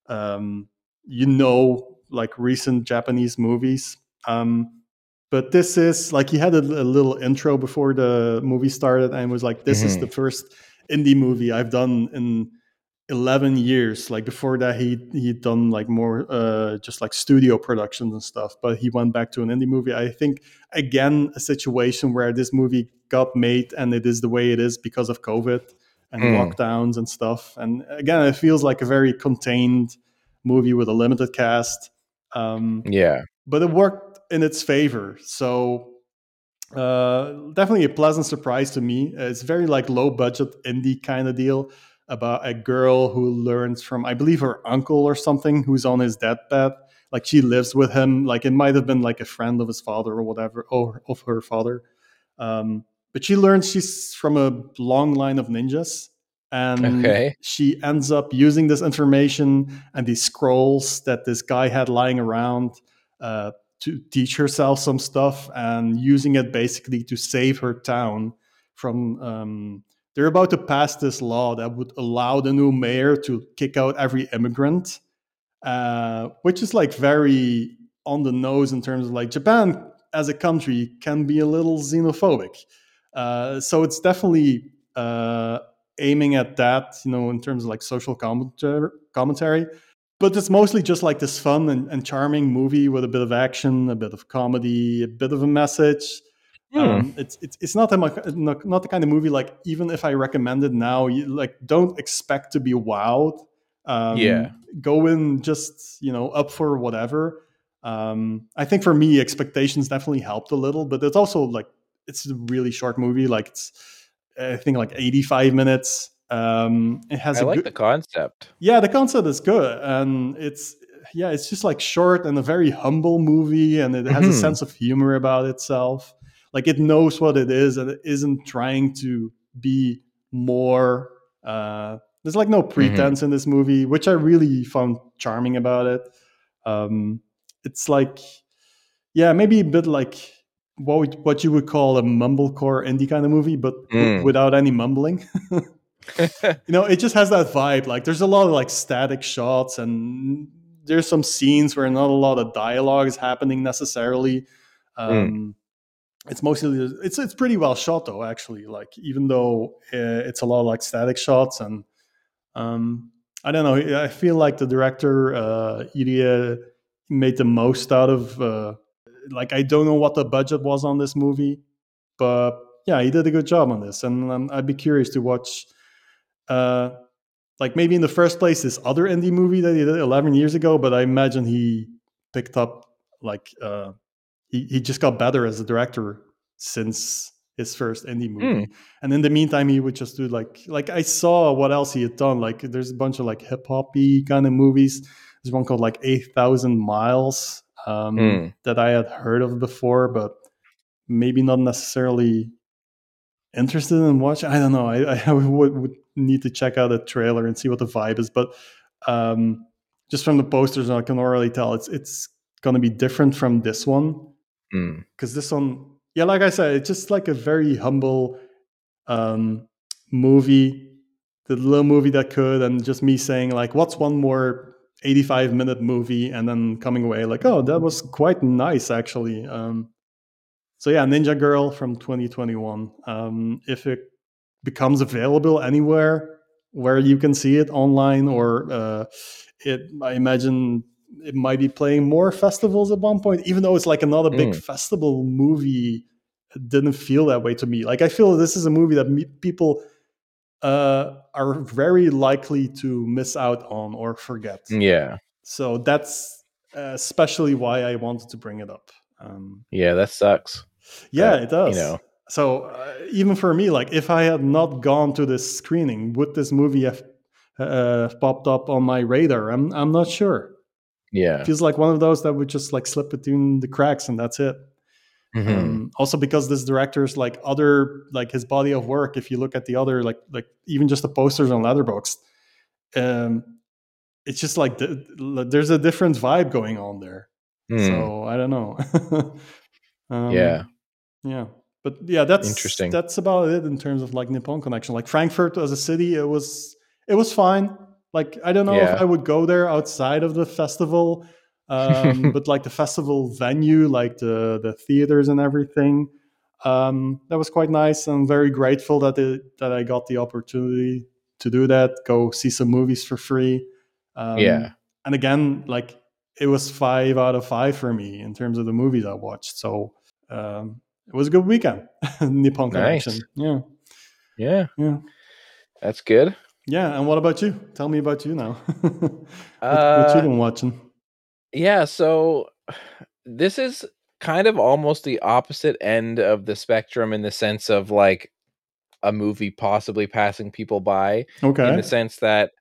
um, you know, like recent Japanese movies. Um, but this is like he had a, a little intro before the movie started, and was like, "This is Mhm. the first indie movie I've done in 11 years like before that he he'd done like more uh just like studio productions and stuff but he went back to an indie movie i think again a situation where this movie got made and it is the way it is because of covid and Hmm. lockdowns and stuff and again it feels like a very contained movie with a limited cast um Yeah. but it worked in its favor. So uh, definitely a pleasant surprise to me. It's very like low budget indie kind of deal about a girl who learns from I believe her uncle or something who's on his deathbed. Like she lives with him. Like it might have been like a friend of his father or whatever, or of her father. Um, but she learns she's from a long line of ninjas. And Okay. she ends up using this information and these scrolls that this guy had lying around uh, to teach herself some stuff and using it basically to save her town from. Um, they're about to pass this law that would allow the new mayor to kick out every immigrant, uh, which is like very on the nose in terms of like Japan as a country can be a little xenophobic. Uh, so it's definitely uh, aiming at that, you know, in terms of like social commentary. commentary. But it's mostly just like this fun and, and charming movie with a bit of action, a bit of comedy, a bit of a message. Hmm. Um, it's, it's it's not the mu- not not the kind of movie like even if I recommend it now, you like don't expect to be wowed. Um, Yeah. go in just you know up for whatever. Um, I think for me, expectations definitely helped a little, but it's also like it's a really short movie. Like it's I think like eighty five minutes. Um, it has I a like good, the concept. yeah, the concept is good, and it's yeah, it's just like short and a very humble movie, and it has a Mhm. sense of humor about itself. Like it knows what it is, and it isn't trying to be more. Uh, there's like no pretense in this movie, which I really found charming about it. Um, it's like, yeah, maybe a bit like what would, what you would call a mumblecore indie kind of movie, but Mm. without any mumbling. *laughs* you know it just has that vibe like there's a lot of like static shots and there's some scenes where not a lot of dialogue is happening necessarily um it's mostly it's it's pretty well shot though actually like even though uh, it's a lot of like static shots and um i don't know i feel like the director uh Irie made the most out of uh like i don't know what the budget was on this movie but yeah he did a good job on this and um, i'd be curious to watch uh, like maybe in the first place this other indie movie that he did 11 years ago but i imagine he picked up like uh, he, he just got better as a director since his first indie movie. And in the meantime he would just do like like i saw what else he had done like there's a bunch of like hip-hoppy kind of movies. There's one called like 8000 miles um, Hmm. that i had heard of before but maybe not necessarily interested in watching. I don't know. I, I *laughs* would, would need to check out a trailer and see what the vibe is. But um, just from the posters, I can already tell it's it's going to be different from this one Mm. because this one, yeah, like I said, it's just like a very humble um, movie, the little movie that could, and just me saying like, "What's one more 85 minute movie?" and then coming away like, "Oh, that was quite nice actually." Um, so yeah, Ninja Girl from 2021. Um, if it becomes available anywhere where you can see it online, or uh, it, I imagine it might be playing more festivals at one point. Even though it's like another big Mm. festival movie, it didn't feel that way to me. Like I feel this is a movie that me- people uh, are very likely to miss out on or forget. Yeah. So that's uh, especially why I wanted to bring it up. Um, Yeah, that sucks. yeah, That, it does. you know. So uh, even for me, like if I had not gone to this screening, would this movie have uh, popped up on my radar? I'm I'm not sure. Yeah. It feels like one of those that would just like slip between the cracks and that's it. Mhm. Um, also because this director's like other like his body of work. If you look at the other like like even just the posters on Letterboxd, um, it's just like the, there's a different vibe going on there. Mm. So I don't know. *laughs* um, Yeah. yeah, but yeah, that's Interesting. That's about it in terms of like Nippon connection. Like Frankfurt as a city, it was it was fine. Like I don't know Yeah. if I would go there outside of the festival, um, *laughs* but like the festival venue, like the the theaters and everything, um, that was quite nice. I'm very grateful that it, that I got the opportunity to do that. Go see some movies for free. Um, Yeah. and again, like it was five out of five for me in terms of the movies I watched. So um, it was a good weekend. *laughs* Nippon Nice. Connection. Yeah, Yeah. yeah, That's good. yeah. And what about you? Tell me about you now. *laughs* what, what you Uh, been watching? Yeah. So this is kind of almost the opposite end of the spectrum in the sense of like a movie possibly passing people by Okay. in the sense that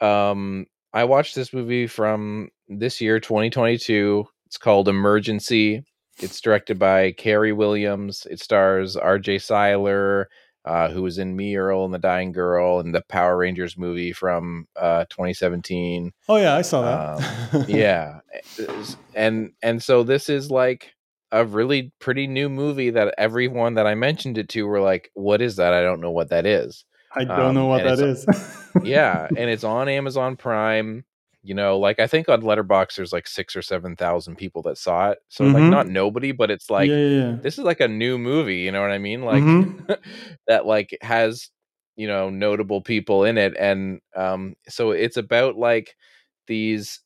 um I watched this movie from this year 2022 it's called Emergency it's directed by Carey Williams it stars RJ Cyler uh, who was in Me Earl and the Dying Girl and the Power Rangers movie from uh 2017 Oh yeah, I saw that. Um, *laughs* yeah and and so this is like a really pretty new movie that everyone that I mentioned it to were like what is that I don't know what that is I don't um, know what that is. yeah *laughs* and it's on amazon prime you know like i think on Letterboxd there's like six or seven thousand people that saw it so like Mhm. not nobody but it's like yeah, yeah, yeah. this is like a new movie you know what i mean like Mhm. *laughs* that like has you know notable people in it and um so it's about like these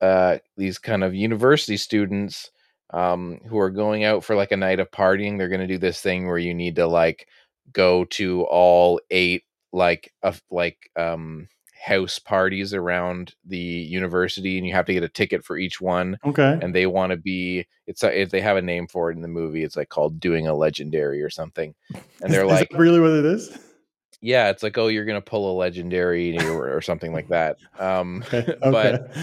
uh these kind of university students um who are going out for like a night of partying they're going to do this thing where you need to like go to all eight like of like um house parties around the university and you have to get a ticket for each one Okay. and they want to be it's a, if they have a name for it in the movie it's like called doing a legendary or something and they're like really what it is? yeah it's like oh you're gonna pull a legendary or, or something like that um Okay. *laughs* but okay.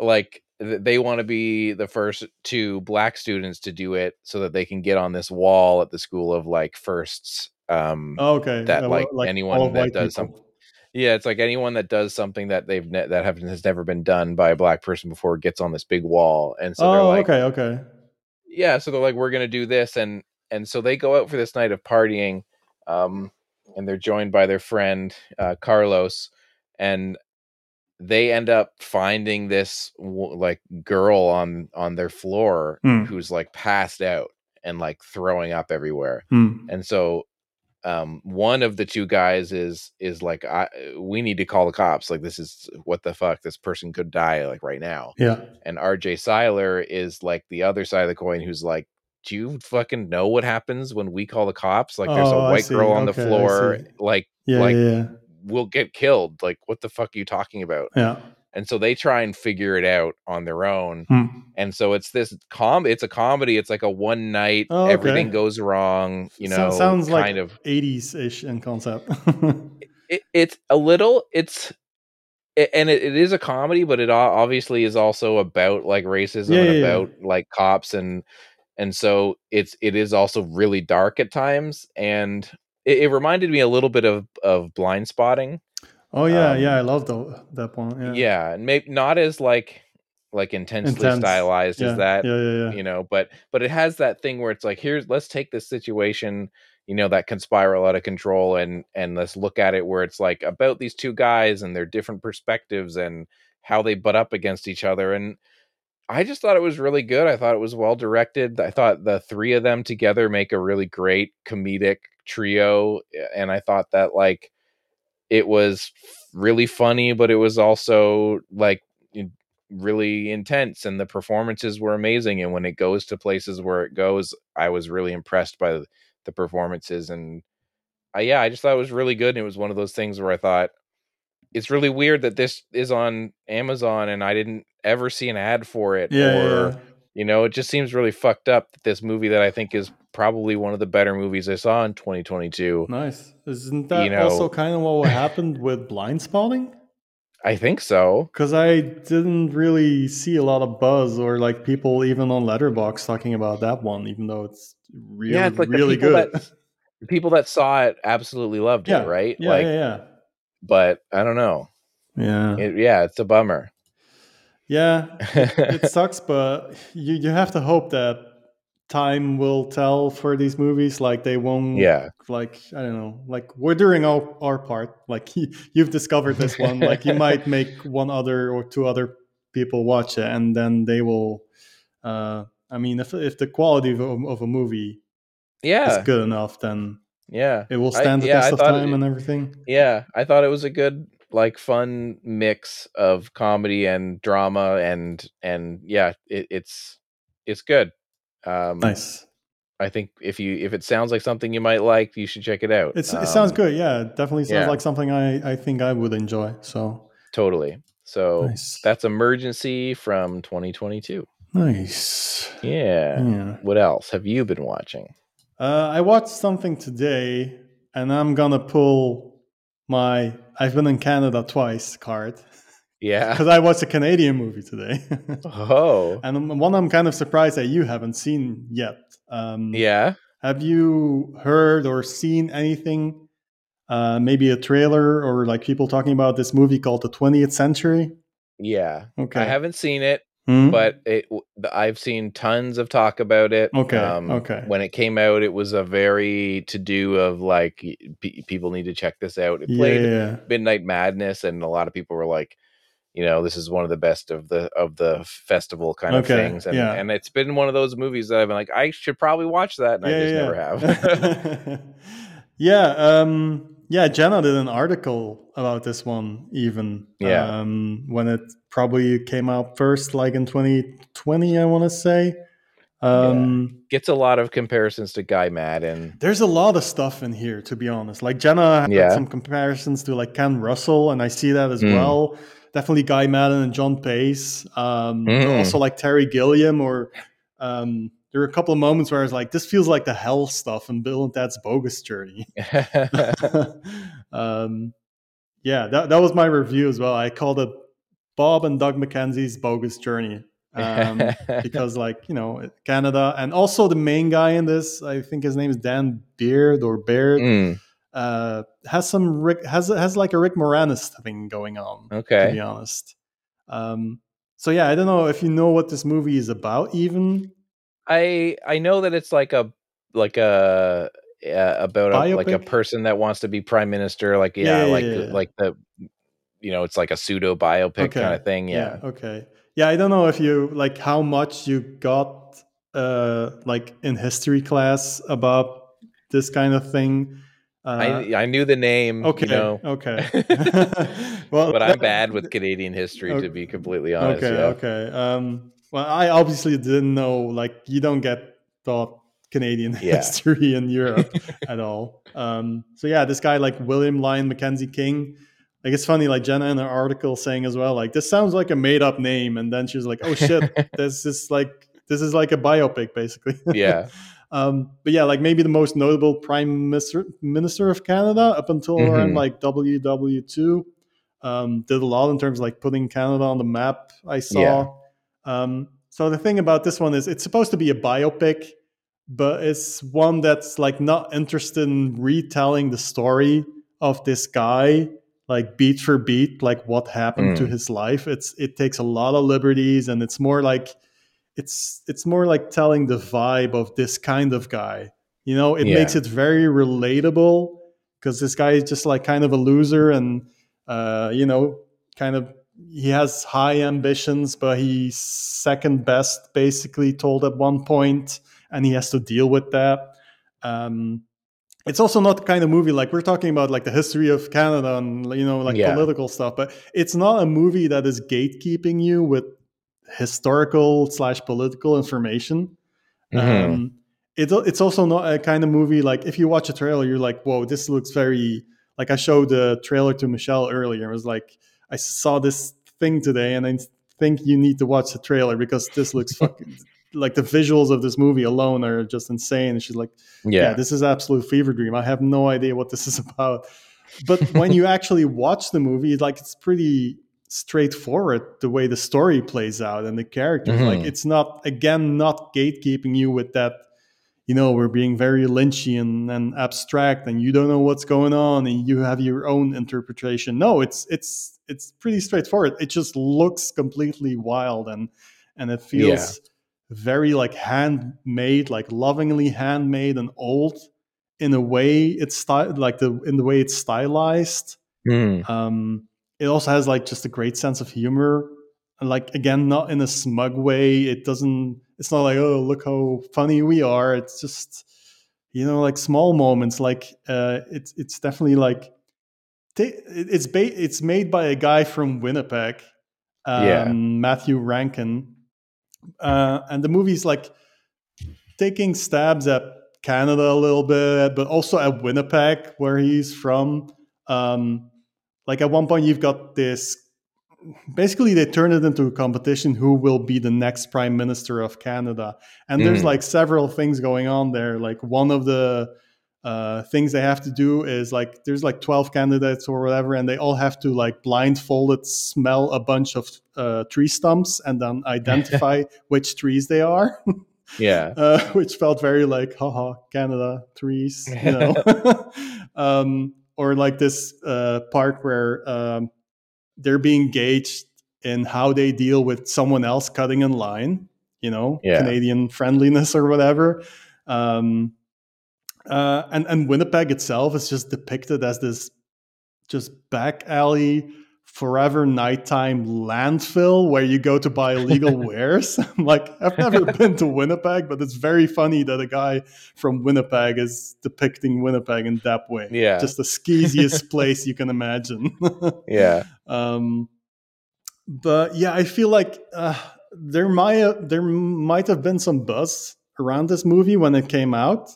like they want to be the first two black students to do it so that they can get on this wall at the school of like firsts um Oh, okay. that, Uh, like, all anyone that does people. Yeah it's like anyone that does something that they've ne- that have, has never been done by a black person before gets on this big wall and so they're oh, like okay, okay. yeah so they're like we're gonna do this and and so they go out for this night of partying um and they're joined by their friend uh carlos and they end up finding this like girl on on their floor Hmm. who's like passed out and like throwing up everywhere Hmm. and so um one of the two guys is is like I, we need to call the cops like this is what the fuck this person could die like right now Yeah. and RJ Cyler is like the other side of the coin who's like, Do you fucking know what happens when we call the cops? Like there's Oh, a I white girl on the Okay, I floor, like Yeah. Like- yeah. we'll get killed. Like, what the fuck are you talking about? Yeah. And so they try and figure it out on their own. Hmm. And so it's this com it's a comedy. It's like a one night, Oh, okay. everything goes wrong, you So- know, sounds like kind of 80s ish in concept. *laughs* it, it's a little it's it, and it, is a comedy but it obviously is also about like racism Yeah, and yeah, yeah. about like cops and and so it's it is also really dark at times and it, it reminded me a little bit of of Blindspotting oh, yeah. Um, yeah. I love the, that one. Yeah. yeah, and maybe not as like like intensely Intense. stylized Yeah. as that Yeah. Yeah. Yeah. you know but but it has that thing where it's like here's let's take this situation you know that can spiral out of control and and let's look at it where it's like about these two guys and their different perspectives and how they butt up against each other and I just thought it was really good. I thought it was well directed. I thought the three of them together make a really great comedic trio and I thought that like it was really funny but it was also like really intense and the performances were amazing and when it goes to places where it goes I was really impressed by the, performances and I, yeah, I just thought it was really good and it was one of those things where I thought it's really weird that this is on Amazon and I didn't ever see an ad for it Yeah, or yeah. you know, it just seems really fucked up that this movie that I think is probably one of the better movies I saw in 2022. Nice. Isn't that You know- also kind of what happened with Blindspotting? I think so. Because I didn't really see a lot of buzz or like people even on Letterboxd talking about that one, even though it's really, yeah, it's like really good. that the people that saw it absolutely loved yeah, it, right? Yeah, like yeah, yeah. but I don't know. Yeah, It, yeah, it's a bummer. yeah. it *laughs* sucks, but you you have to hope that time will tell for these movies. Like they won't. yeah. Like I don't know. Like we're doing our, our part. Like *laughs* you've discovered this one. like you might *laughs* make one other or two other people watch it, and then they will. Uh, I mean, if if the quality of a, of a movie Yeah. is good enough, then Yeah. it will I- stand the yeah, I test of thought it- time and everything. Yeah, I thought it was a good like fun mix of comedy and drama and and yeah, it, it's it's good. Um Nice. I think if you if it sounds like something you might like, you should check it out. It's, it sounds Um, good. Yeah, it definitely sounds yeah. like something I, I think I would enjoy. So Totally. So nice. that's Emergency from 2022. nice. Yeah. Yeah. What else have you been watching? Uh, I watched something today, and I'm gonna pull my "I've been in Canada twice" card *laughs* Yeah. *laughs* because I watched a Canadian movie today, *laughs* Oh. and one I'm kind of surprised that you haven't seen yet. Um, Yeah. Have you heard or seen anything? Uh, maybe a trailer or like people talking about this movie called The 20th Century. Yeah. Okay, I haven't seen it. Hmm? but it I've seen tons of talk about it. Okay, Um, okay. When it came out, it was a very to do of like pe people need to check this out. It played yeah, Midnight Madness, and a lot of people were like, you know, this is one of the best of the of the festival kind of things. And yeah. and it's been one of those movies that I've been like, I should probably watch that, and I just never have. *laughs* yeah, um, yeah. Jenna did an article about this one, even Yeah. um, when it probably came out first, like in 2020, I want to say. Um, Gets a lot of comparisons to Guy Maddin. There's a lot of stuff in here, to be honest. Like Jenna had Yeah. some comparisons to like Ken Russell, and I see that as Mm. well. Definitely Guy Maddin and John Paizs. Um, Mm. Also like Terry Gilliam, or um, there were a couple of moments where I was like, "This feels like the hell stuff in Bill and Ted's Bogus Journey." *laughs* *laughs* um, yeah, that that was my review as well. I called it Bob and Doug McKenzie's Bogus Journey. Um, *laughs* because like you know Canada and also the main guy in this I think his name is Dan Beard or Baird Mm, uh, has some Rick has has like a Rick Moranis thing going on Okay, to be honest um, so yeah I don't know if you know what this movie is about even I I know that it's like a like a uh, about a, like a person that wants to be prime minister. Like Yeah, yeah, like yeah, yeah. like the you know it's like a pseudo biopic Okay, kind of thing. Yeah. okay yeah I don't know if you like how much you got uh, like in history class about this kind of thing uh, I I knew the name. okay You know, okay *laughs* *laughs* well but I'm bad with Canadian history Okay. to be completely honest. okay, yeah. okay. Um, well, I obviously didn't know. Like, you don't get taught Canadian *laughs* Yeah. history in Europe at all. Um, so yeah, this guy like William Lyon Mackenzie King. Like it's funny, like Jenna in her article saying as well, like this sounds like a made up name, and then she's like, "Oh shit, this is like this is like a biopic, basically." Yeah. Um, but yeah, like maybe the most notable prime minister minister of Canada up until around Mhm. like WW two um, did a lot in terms of like putting Canada on the map. I saw. Yeah. Um, so the thing about this one is it's supposed to be a biopic, but it's one that's like not interested in retelling the story of this guy like beat for beat like what happened to Mm. his life it's it takes a lot of liberties and it's more like it's it's more like telling the vibe of this kind of guy You know, it Yeah. makes it very relatable because this guy is just like kind of a loser and uh, you know, kind of he has high ambitions, but he's second best, basically told at one point, and he has to deal with that. Um, it's also not the kind of movie like we're talking about like the history of Canada and you know like Yeah. political stuff, but it's not a movie that is gatekeeping you with historical slash political information. Mhm. Um, it's it's also not a kind of movie like if you watch a trailer, you're like, whoa, this looks very like I showed the trailer to Michelle earlier. It was like I saw this thing today, and I think you need to watch the trailer because this looks *laughs* fucking like the visuals of this movie alone are just insane. And she's like, yeah. yeah. this is absolute fever dream. I have no idea what this is *laughs* about. But when you *laughs* actually watch the movie, like it's pretty straightforward the way the story plays out and the characters. Mhm. Like it's not again not gatekeeping you with that. You know, we're being very Lynchian and abstract, and you don't know what's going on, and you have your own interpretation. No, it's it's it's pretty straightforward. It just looks completely wild, and and it feels very like handmade, like lovingly handmade and old in a way it's sty- like the in the way it's stylized. Mhm. Um, it also has like just a great sense of humor, and like again, not in a smug way. It doesn't. It's not like oh look how funny we are. It's just you know like small moments. Like uh, it's it's definitely like it's ba- it's made by a guy from Winnipeg, um, Yeah. Matthew Rankin, uh, and the movie's like taking stabs at Canada a little bit, but also at Winnipeg, where he's from. Um, like at one point, you've got this. Basically, they turn it into a competition who will be the next prime minister of Canada, and there's Mhm. like several things going on there. Like one of the uh, things they have to do is like there's like 12 candidates or whatever, and they all have to like blindfolded smell a bunch of uh, tree stumps and then identify *laughs* *laughs* which trees they are Yeah. *laughs* uh, which felt very like, haha, Canada trees, you know. um, or like this uh, part where um, they're being gauged in how they deal with someone else cutting in line, you know, Yeah. Canadian friendliness or whatever. Um, uh, and and Winnipeg itself is just depicted as this just back alley forever nighttime landfill where you go to buy illegal *laughs* wares. *laughs* I'm like, I've never *laughs* been to Winnipeg, but it's very funny that a guy from Winnipeg is depicting Winnipeg in that way. Yeah. Just the skeeziest place you can imagine. Yeah. um, but yeah, I feel like uh, there might there might have been some buzz around this movie when it came out.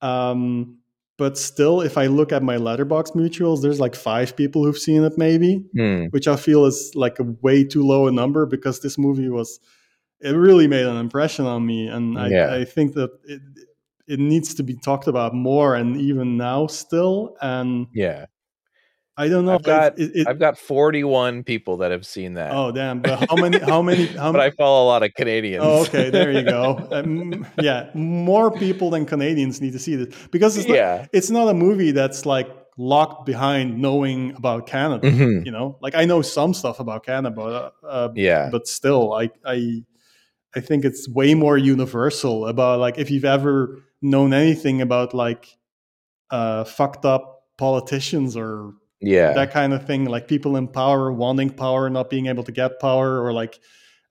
Um, but still, if I look at my Letterboxd mutuals, there's like five people who've seen it, maybe, Hmm. which I feel is like a way too low a number because this movie was it really made an impression on me, and I, Yeah. I think that it it needs to be talked about more, and even now still. And Yeah. I don't know. I've if got it, it, I've got 41 people that have seen that. Oh damn! But how many? How many? *laughs* How but I follow a lot of Canadians. Oh, okay. There you go. *laughs* Um, yeah, more people than Canadians need to see this because it's not, yeah. it's not a movie that's like locked behind knowing about Canada. Mhm. You know, like I know some stuff about Canada, but uh, Yeah. but still, I I I think it's way more universal about like if you've ever known anything about like uh, fucked up politicians or Yeah. that kind of thing like people in power wanting power not being able to get power or like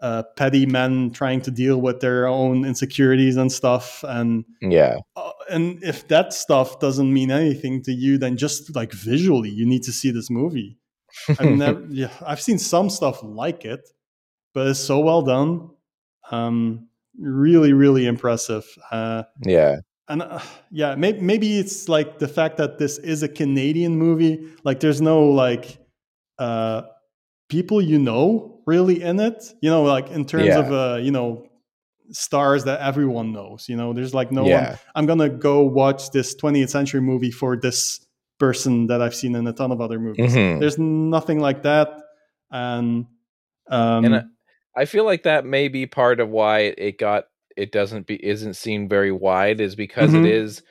uh, petty men trying to deal with their own insecurities and stuff and yeah. uh, and if that stuff doesn't mean anything to you then just like visually you need to see this movie i've *laughs* never yeah i've seen some stuff like it but it's so well done um really really impressive uh yeah. And uh, yeah, maybe, maybe it's like the fact that this is a Canadian movie. Like, there's no like uh, people you know really in it. You know, like in terms Yeah. of uh, you know stars that everyone knows. You know, there's like no yeah. one. I'm gonna go watch this 20th century movie for this person that I've seen in a ton of other movies. Mhm. There's nothing like that, and um, And, uh, I feel like that may be part of why it got it doesn't be isn't seen very wide is because Mhm. it is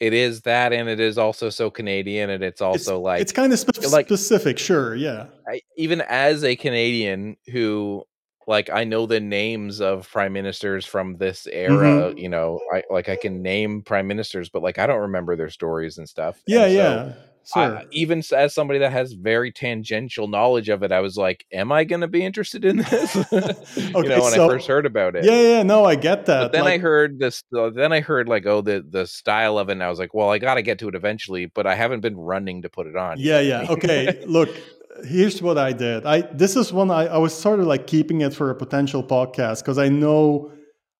it is that and it is also so Canadian and it's also like it's kind of spe- like- specific. Sure, yeah. I, even as a Canadian who like I know the names of prime ministers from this era. Mhm. You know, I like I can name prime ministers, but like I don't remember their stories and stuff. Yeah, And so yeah. Sure. I, even as somebody that has very tangential knowledge of it, I was like, "Am I going to be interested in this?" *laughs* you Okay, know, when so- I first heard about it. yeah, yeah. No, I get that. But then I heard this. uh, Then I heard like, oh, the the style of it, and I was like, well, I got to get to it eventually. But I haven't been running to put it on. Yeah, yeah. Okay, *laughs* look, here's what I did. I this is one I, I was sort of like keeping it for a potential podcast because I know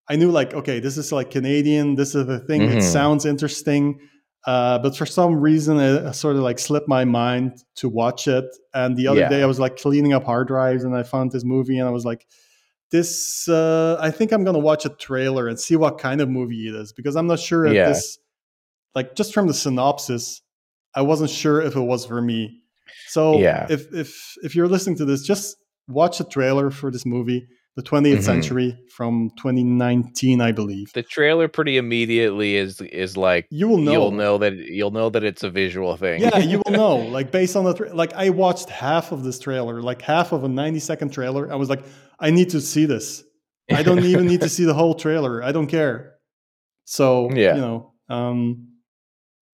I knew like okay, this is like Canadian. This is the thing. It Mhm. sounds interesting. Uh, but for some reason, it, sort of like slipped my mind to watch it. And the other Yeah. day, I was like cleaning up hard drives, and I found this movie, and I was like, "This, uh, I think I'm gonna watch a trailer and see what kind of movie it is because I'm not sure if Yeah. this, like, just from the synopsis, I wasn't sure if it was for me. So Yeah. if if if you're listening to this, just watch a trailer for this movie, the 20th Mhm. century from 2019, I believe. the trailer pretty immediately is is like You will know. you'll know that you'll know that it's a visual thing. Yeah, you will know. *laughs* Like based on the tra- like, I watched half of this trailer, like half of a 90 second trailer. I was like, I need to see this. I don't even need to see the whole trailer. I don't care. So Yeah. you know, um,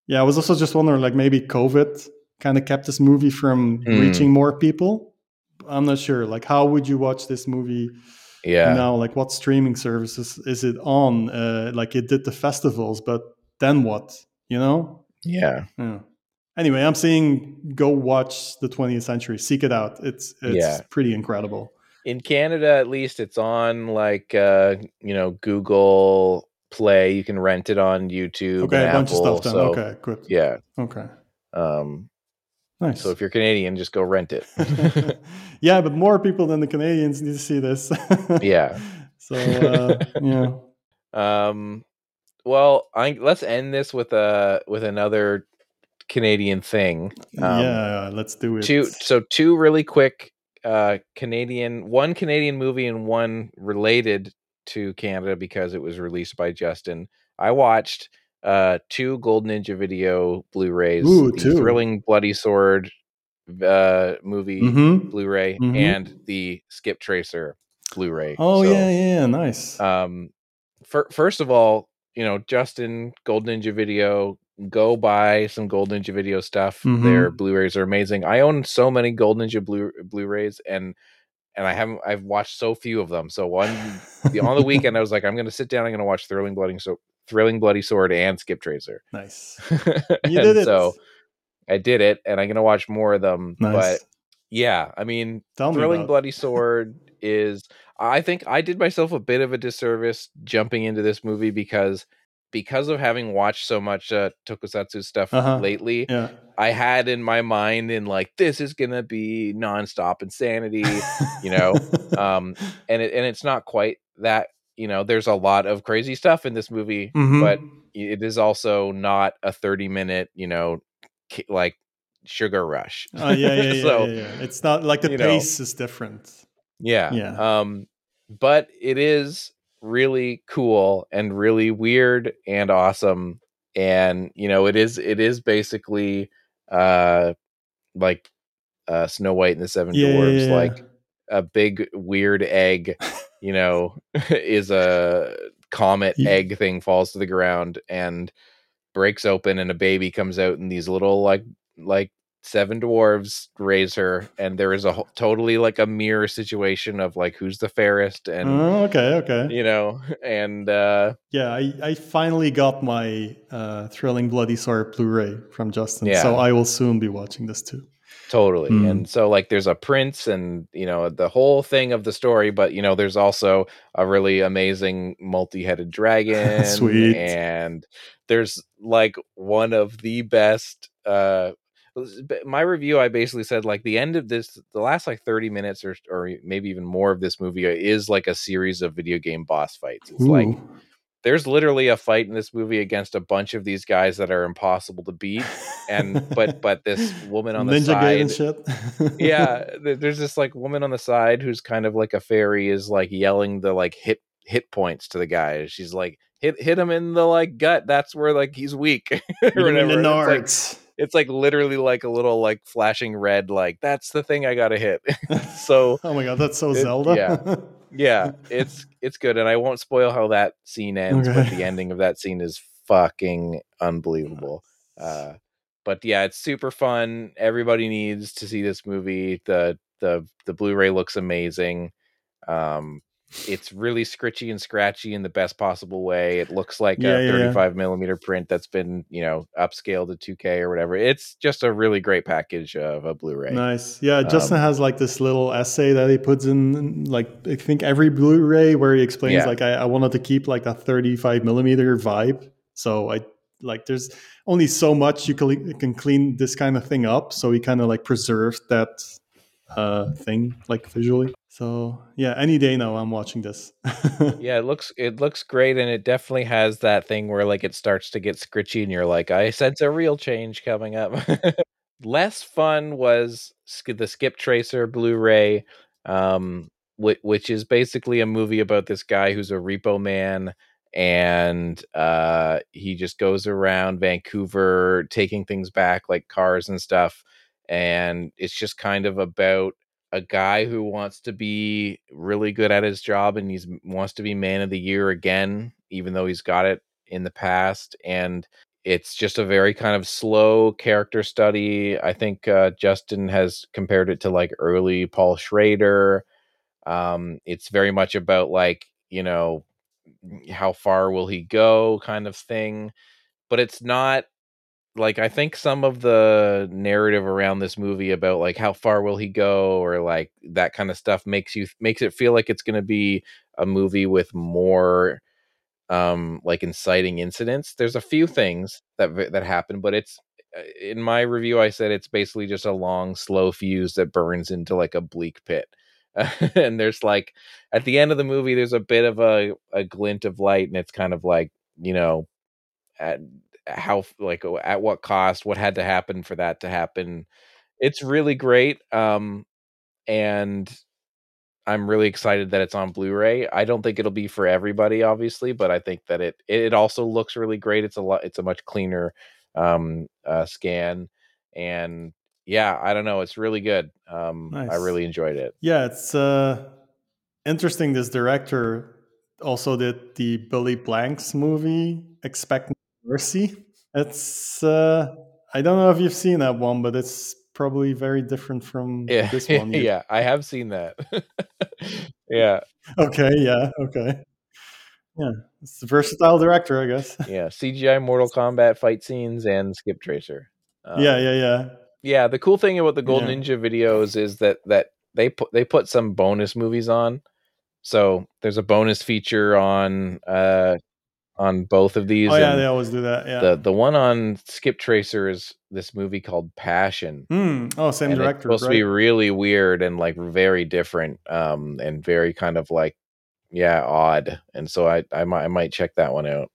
yeah. I was also just wondering, like maybe COVID kind of kept this movie from Mm. reaching more people. I'm not sure. Like, how would you watch this movie yeah. now? Like, what streaming services is it on? Uh, like, it did the festivals, but then what? You know? Yeah. Yeah. Anyway, I'm saying go watch the 20th century. Seek it out. It's it's Yeah. pretty incredible. In Canada, at least, it's on like uh, you know Google Play. You can rent it on YouTube. Okay, a bunch Apple, of stuff done. So, okay, good. Yeah. Okay. Um, Nice. so if you're Canadian, just go rent it. *laughs* yeah, but more people than the Canadians need to see this. *laughs* Yeah. So uh, yeah. *laughs* Um, well, I, let's end this with a with another Canadian thing. Um, yeah, let's do it. two so two really quick uh canadian one canadian movie and one related to canada because it was released by justin i watched uh two gold ninja video blu-rays Ooh, the two. thrilling bloody sword uh movie Mhm. blu-ray Mhm. and the skip tracer blu-ray Oh So, yeah, yeah, nice. um fir- first of all you know justin gold ninja video go buy some gold ninja video stuff Mhm. their blu-rays are amazing i own so many gold ninja Blu- blu-rays and and i haven't i've watched so few of them so one the, on the *laughs* weekend i was like i'm gonna sit down i'm gonna watch thrilling bloody so thrilling bloody sword and skip tracer nice. *laughs* You did it. so i did it and i'm gonna watch more of them nice. but yeah i mean Tell thrilling it. bloody *laughs* sword is i think i did myself a bit of a disservice jumping into this movie because because of having watched so much uh, tokusatsu stuff Uh-huh. lately Yeah. i had in my mind in like this is gonna be nonstop insanity you know, *laughs* um and it, and it's not quite that you know there's a lot of crazy stuff in this movie Mhm. but it is also not a 30 minute you know like sugar rush Oh yeah, yeah, *laughs* yeah, so yeah, yeah. It's not like the you know. pace is different. Yeah. Yeah. Um, but it is really cool and really weird and awesome. And you know, it is it is basically uh like uh Snow White and the Seven Yeah, yeah, Dwarfs, yeah. like a big weird egg, you know, *laughs* is a comet egg thing falls to the ground and breaks open and a baby comes out and these little like like seven dwarves raise her and there is a whole, totally like a mirror situation of like who's the fairest and Oh, okay, okay. you know *laughs* and uh Yeah, I, I finally got my uh, Thrilling Bloody Sword Blu-ray from Justin, Yeah. so I will soon be watching this too. Totally Mm. and so like there's a prince and you know the whole thing of the story but you know there's also a really amazing multi-headed *laughs* dragon Sweet. and there's like one of the best uh my review i basically said like the end of this the last like 30 minutes or or maybe even more of this movie is like a series of video game boss fights it's like Ooh. There's literally a fight in this movie against a bunch of these guys that are impossible to beat and but *laughs* but this woman on the Ninja Gaiden side shit. *laughs* yeah there's this like woman on the side who's kind of like a fairy is like yelling the like hit hit points to the guy she's like hit hit him in the like gut that's where like he's weak *laughs* or whatever. the it's, like, nards. it's like literally like a little like flashing red like that's the thing i gotta hit so oh my god, that's so it- Zelda. yeah. Yeah, it's it's good, and I won't spoil how that scene ends, but the ending of that scene is fucking unbelievable. Uh, but yeah, it's super fun. Everybody needs to see this movie. the the The Blu-ray looks amazing. Um, it's really scritchy and scratchy in the best possible way. It looks like Yeah, a yeah, yeah. 35 millimeter print that's been you know upscaled to 2K or whatever. It's just a really great package of a Blu-ray. Nice. Yeah, Justin Um, has like this little essay that he puts in, like I think every Blu-ray, where he explains like I, I wanted to keep like a 35 millimeter vibe. So I like there's only so much you can can clean this kind of thing up. So he kind of like preserved that uh thing like visually. So yeah, any day now I'm watching this. *laughs* yeah it looks it looks great and it definitely has that thing where like it starts to get scritchy and you're like i sense a real change coming up *laughs* less fun was the skip tracer blu-ray um which is basically a movie about this guy who's a repo man and uh he just goes around vancouver taking things back like cars and stuff and it's just kind of about a guy who wants to be really good at his job and he's wants to be man of the year again even though he's got it in the past and it's just a very kind of slow character study. I think uh, justin has compared it to like early paul schrader. Um, it's very much about like you know how far will he go? kind of thing but it's not like I think some of the narrative around this movie about like how far will he go or like that kind of stuff makes you makes it feel like it's going to be a movie with more um like inciting incidents. There's a few things that that happen, but it's uh, in my review I said it's basically just a long slow fuse that burns into like a bleak pit. *laughs* and there's like at the end of the movie there's a bit of a a glint of light and it's kind of like, you know, at how like at what cost what had to happen for that to happen. It's really great um and i'm really excited that it's on blu-ray. I don't think it'll be for everybody obviously but i think that it it also looks really great. It's a lot it's a much cleaner um uh scan and yeah i don't know it's really good. Um i really enjoyed it. Yeah, it's uh, interesting. This director also did the Billy Blanks movie, Expect Mercy. It's uh, I don't know if you've seen that one, but it's probably very different from yeah this *laughs* one. Yeah i have seen that *laughs* yeah Okay. Yeah. Okay. Yeah, it's a versatile director, I guess. *laughs* yeah cgi mortal kombat fight scenes and skip tracer um, yeah. Yeah. Yeah. yeah the cool thing about the golden Yeah. ninja videos is that that they put they put some bonus movies on so there's a bonus feature on uh on both of these Oh yeah, and they always do that. Yeah. the the one on skip tracer is this movie called passion Hmm. Oh, same and director. it's supposed right? to be really weird and like very different um and very kind of like yeah odd and so i i might i might check that one out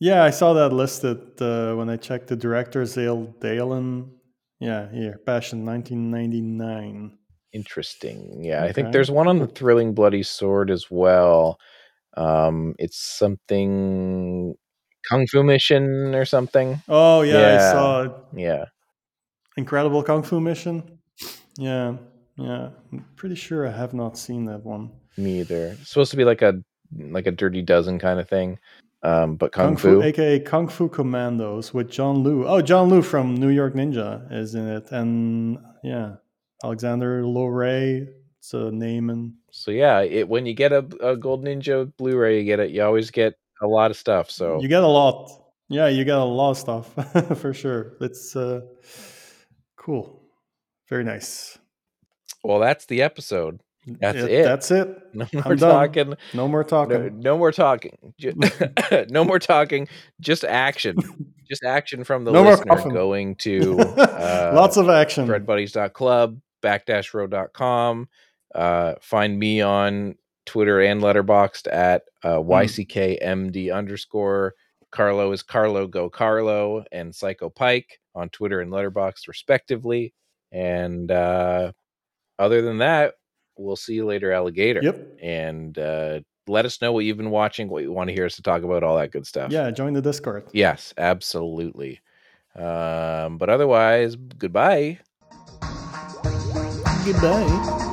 Yeah, I saw that listed uh, when I checked the director, Zale Dalen. Yeah, here, Passion, 1999. interesting yeah i think there's one on the thrilling bloody sword as well um it's something kung fu mission or something Oh yeah, I Yeah. saw it. yeah Incredible Kung Fu Mission. Yeah, yeah. I'm pretty sure I have not seen that one. me either it's supposed to be like a like a dirty dozen kind of thing um but kung, fu, aka Kung Fu Commandos, with John Liu. Oh, John Liu from New York Ninja is in it, and yeah, Alexander Lorey. It's a name and so yeah it when you get a, a gold ninja blu-ray you get it you always get a lot of stuff so you get a lot. Yeah, you get a lot of stuff *laughs* for sure. It's uh, cool. Very nice. well that's the episode That's Yeah, it. That's it. *laughs* no I'm more done. talking No more talking. no more talking *laughs* no more talking just action just action from the No listener going to uh, Lots of action. crudbuddies.club backdashrow.com uh find me on twitter and Letterboxd at uh Hmm. yckmd underscore carlo is carlo go carlo and psycho pike on twitter and letterboxd respectively and uh other than that we'll see you later alligator Yep. and uh let us know what you've been watching what you want to hear us to talk about all that good stuff Yeah, join the Discord. yes absolutely um but otherwise goodbye Goodbye.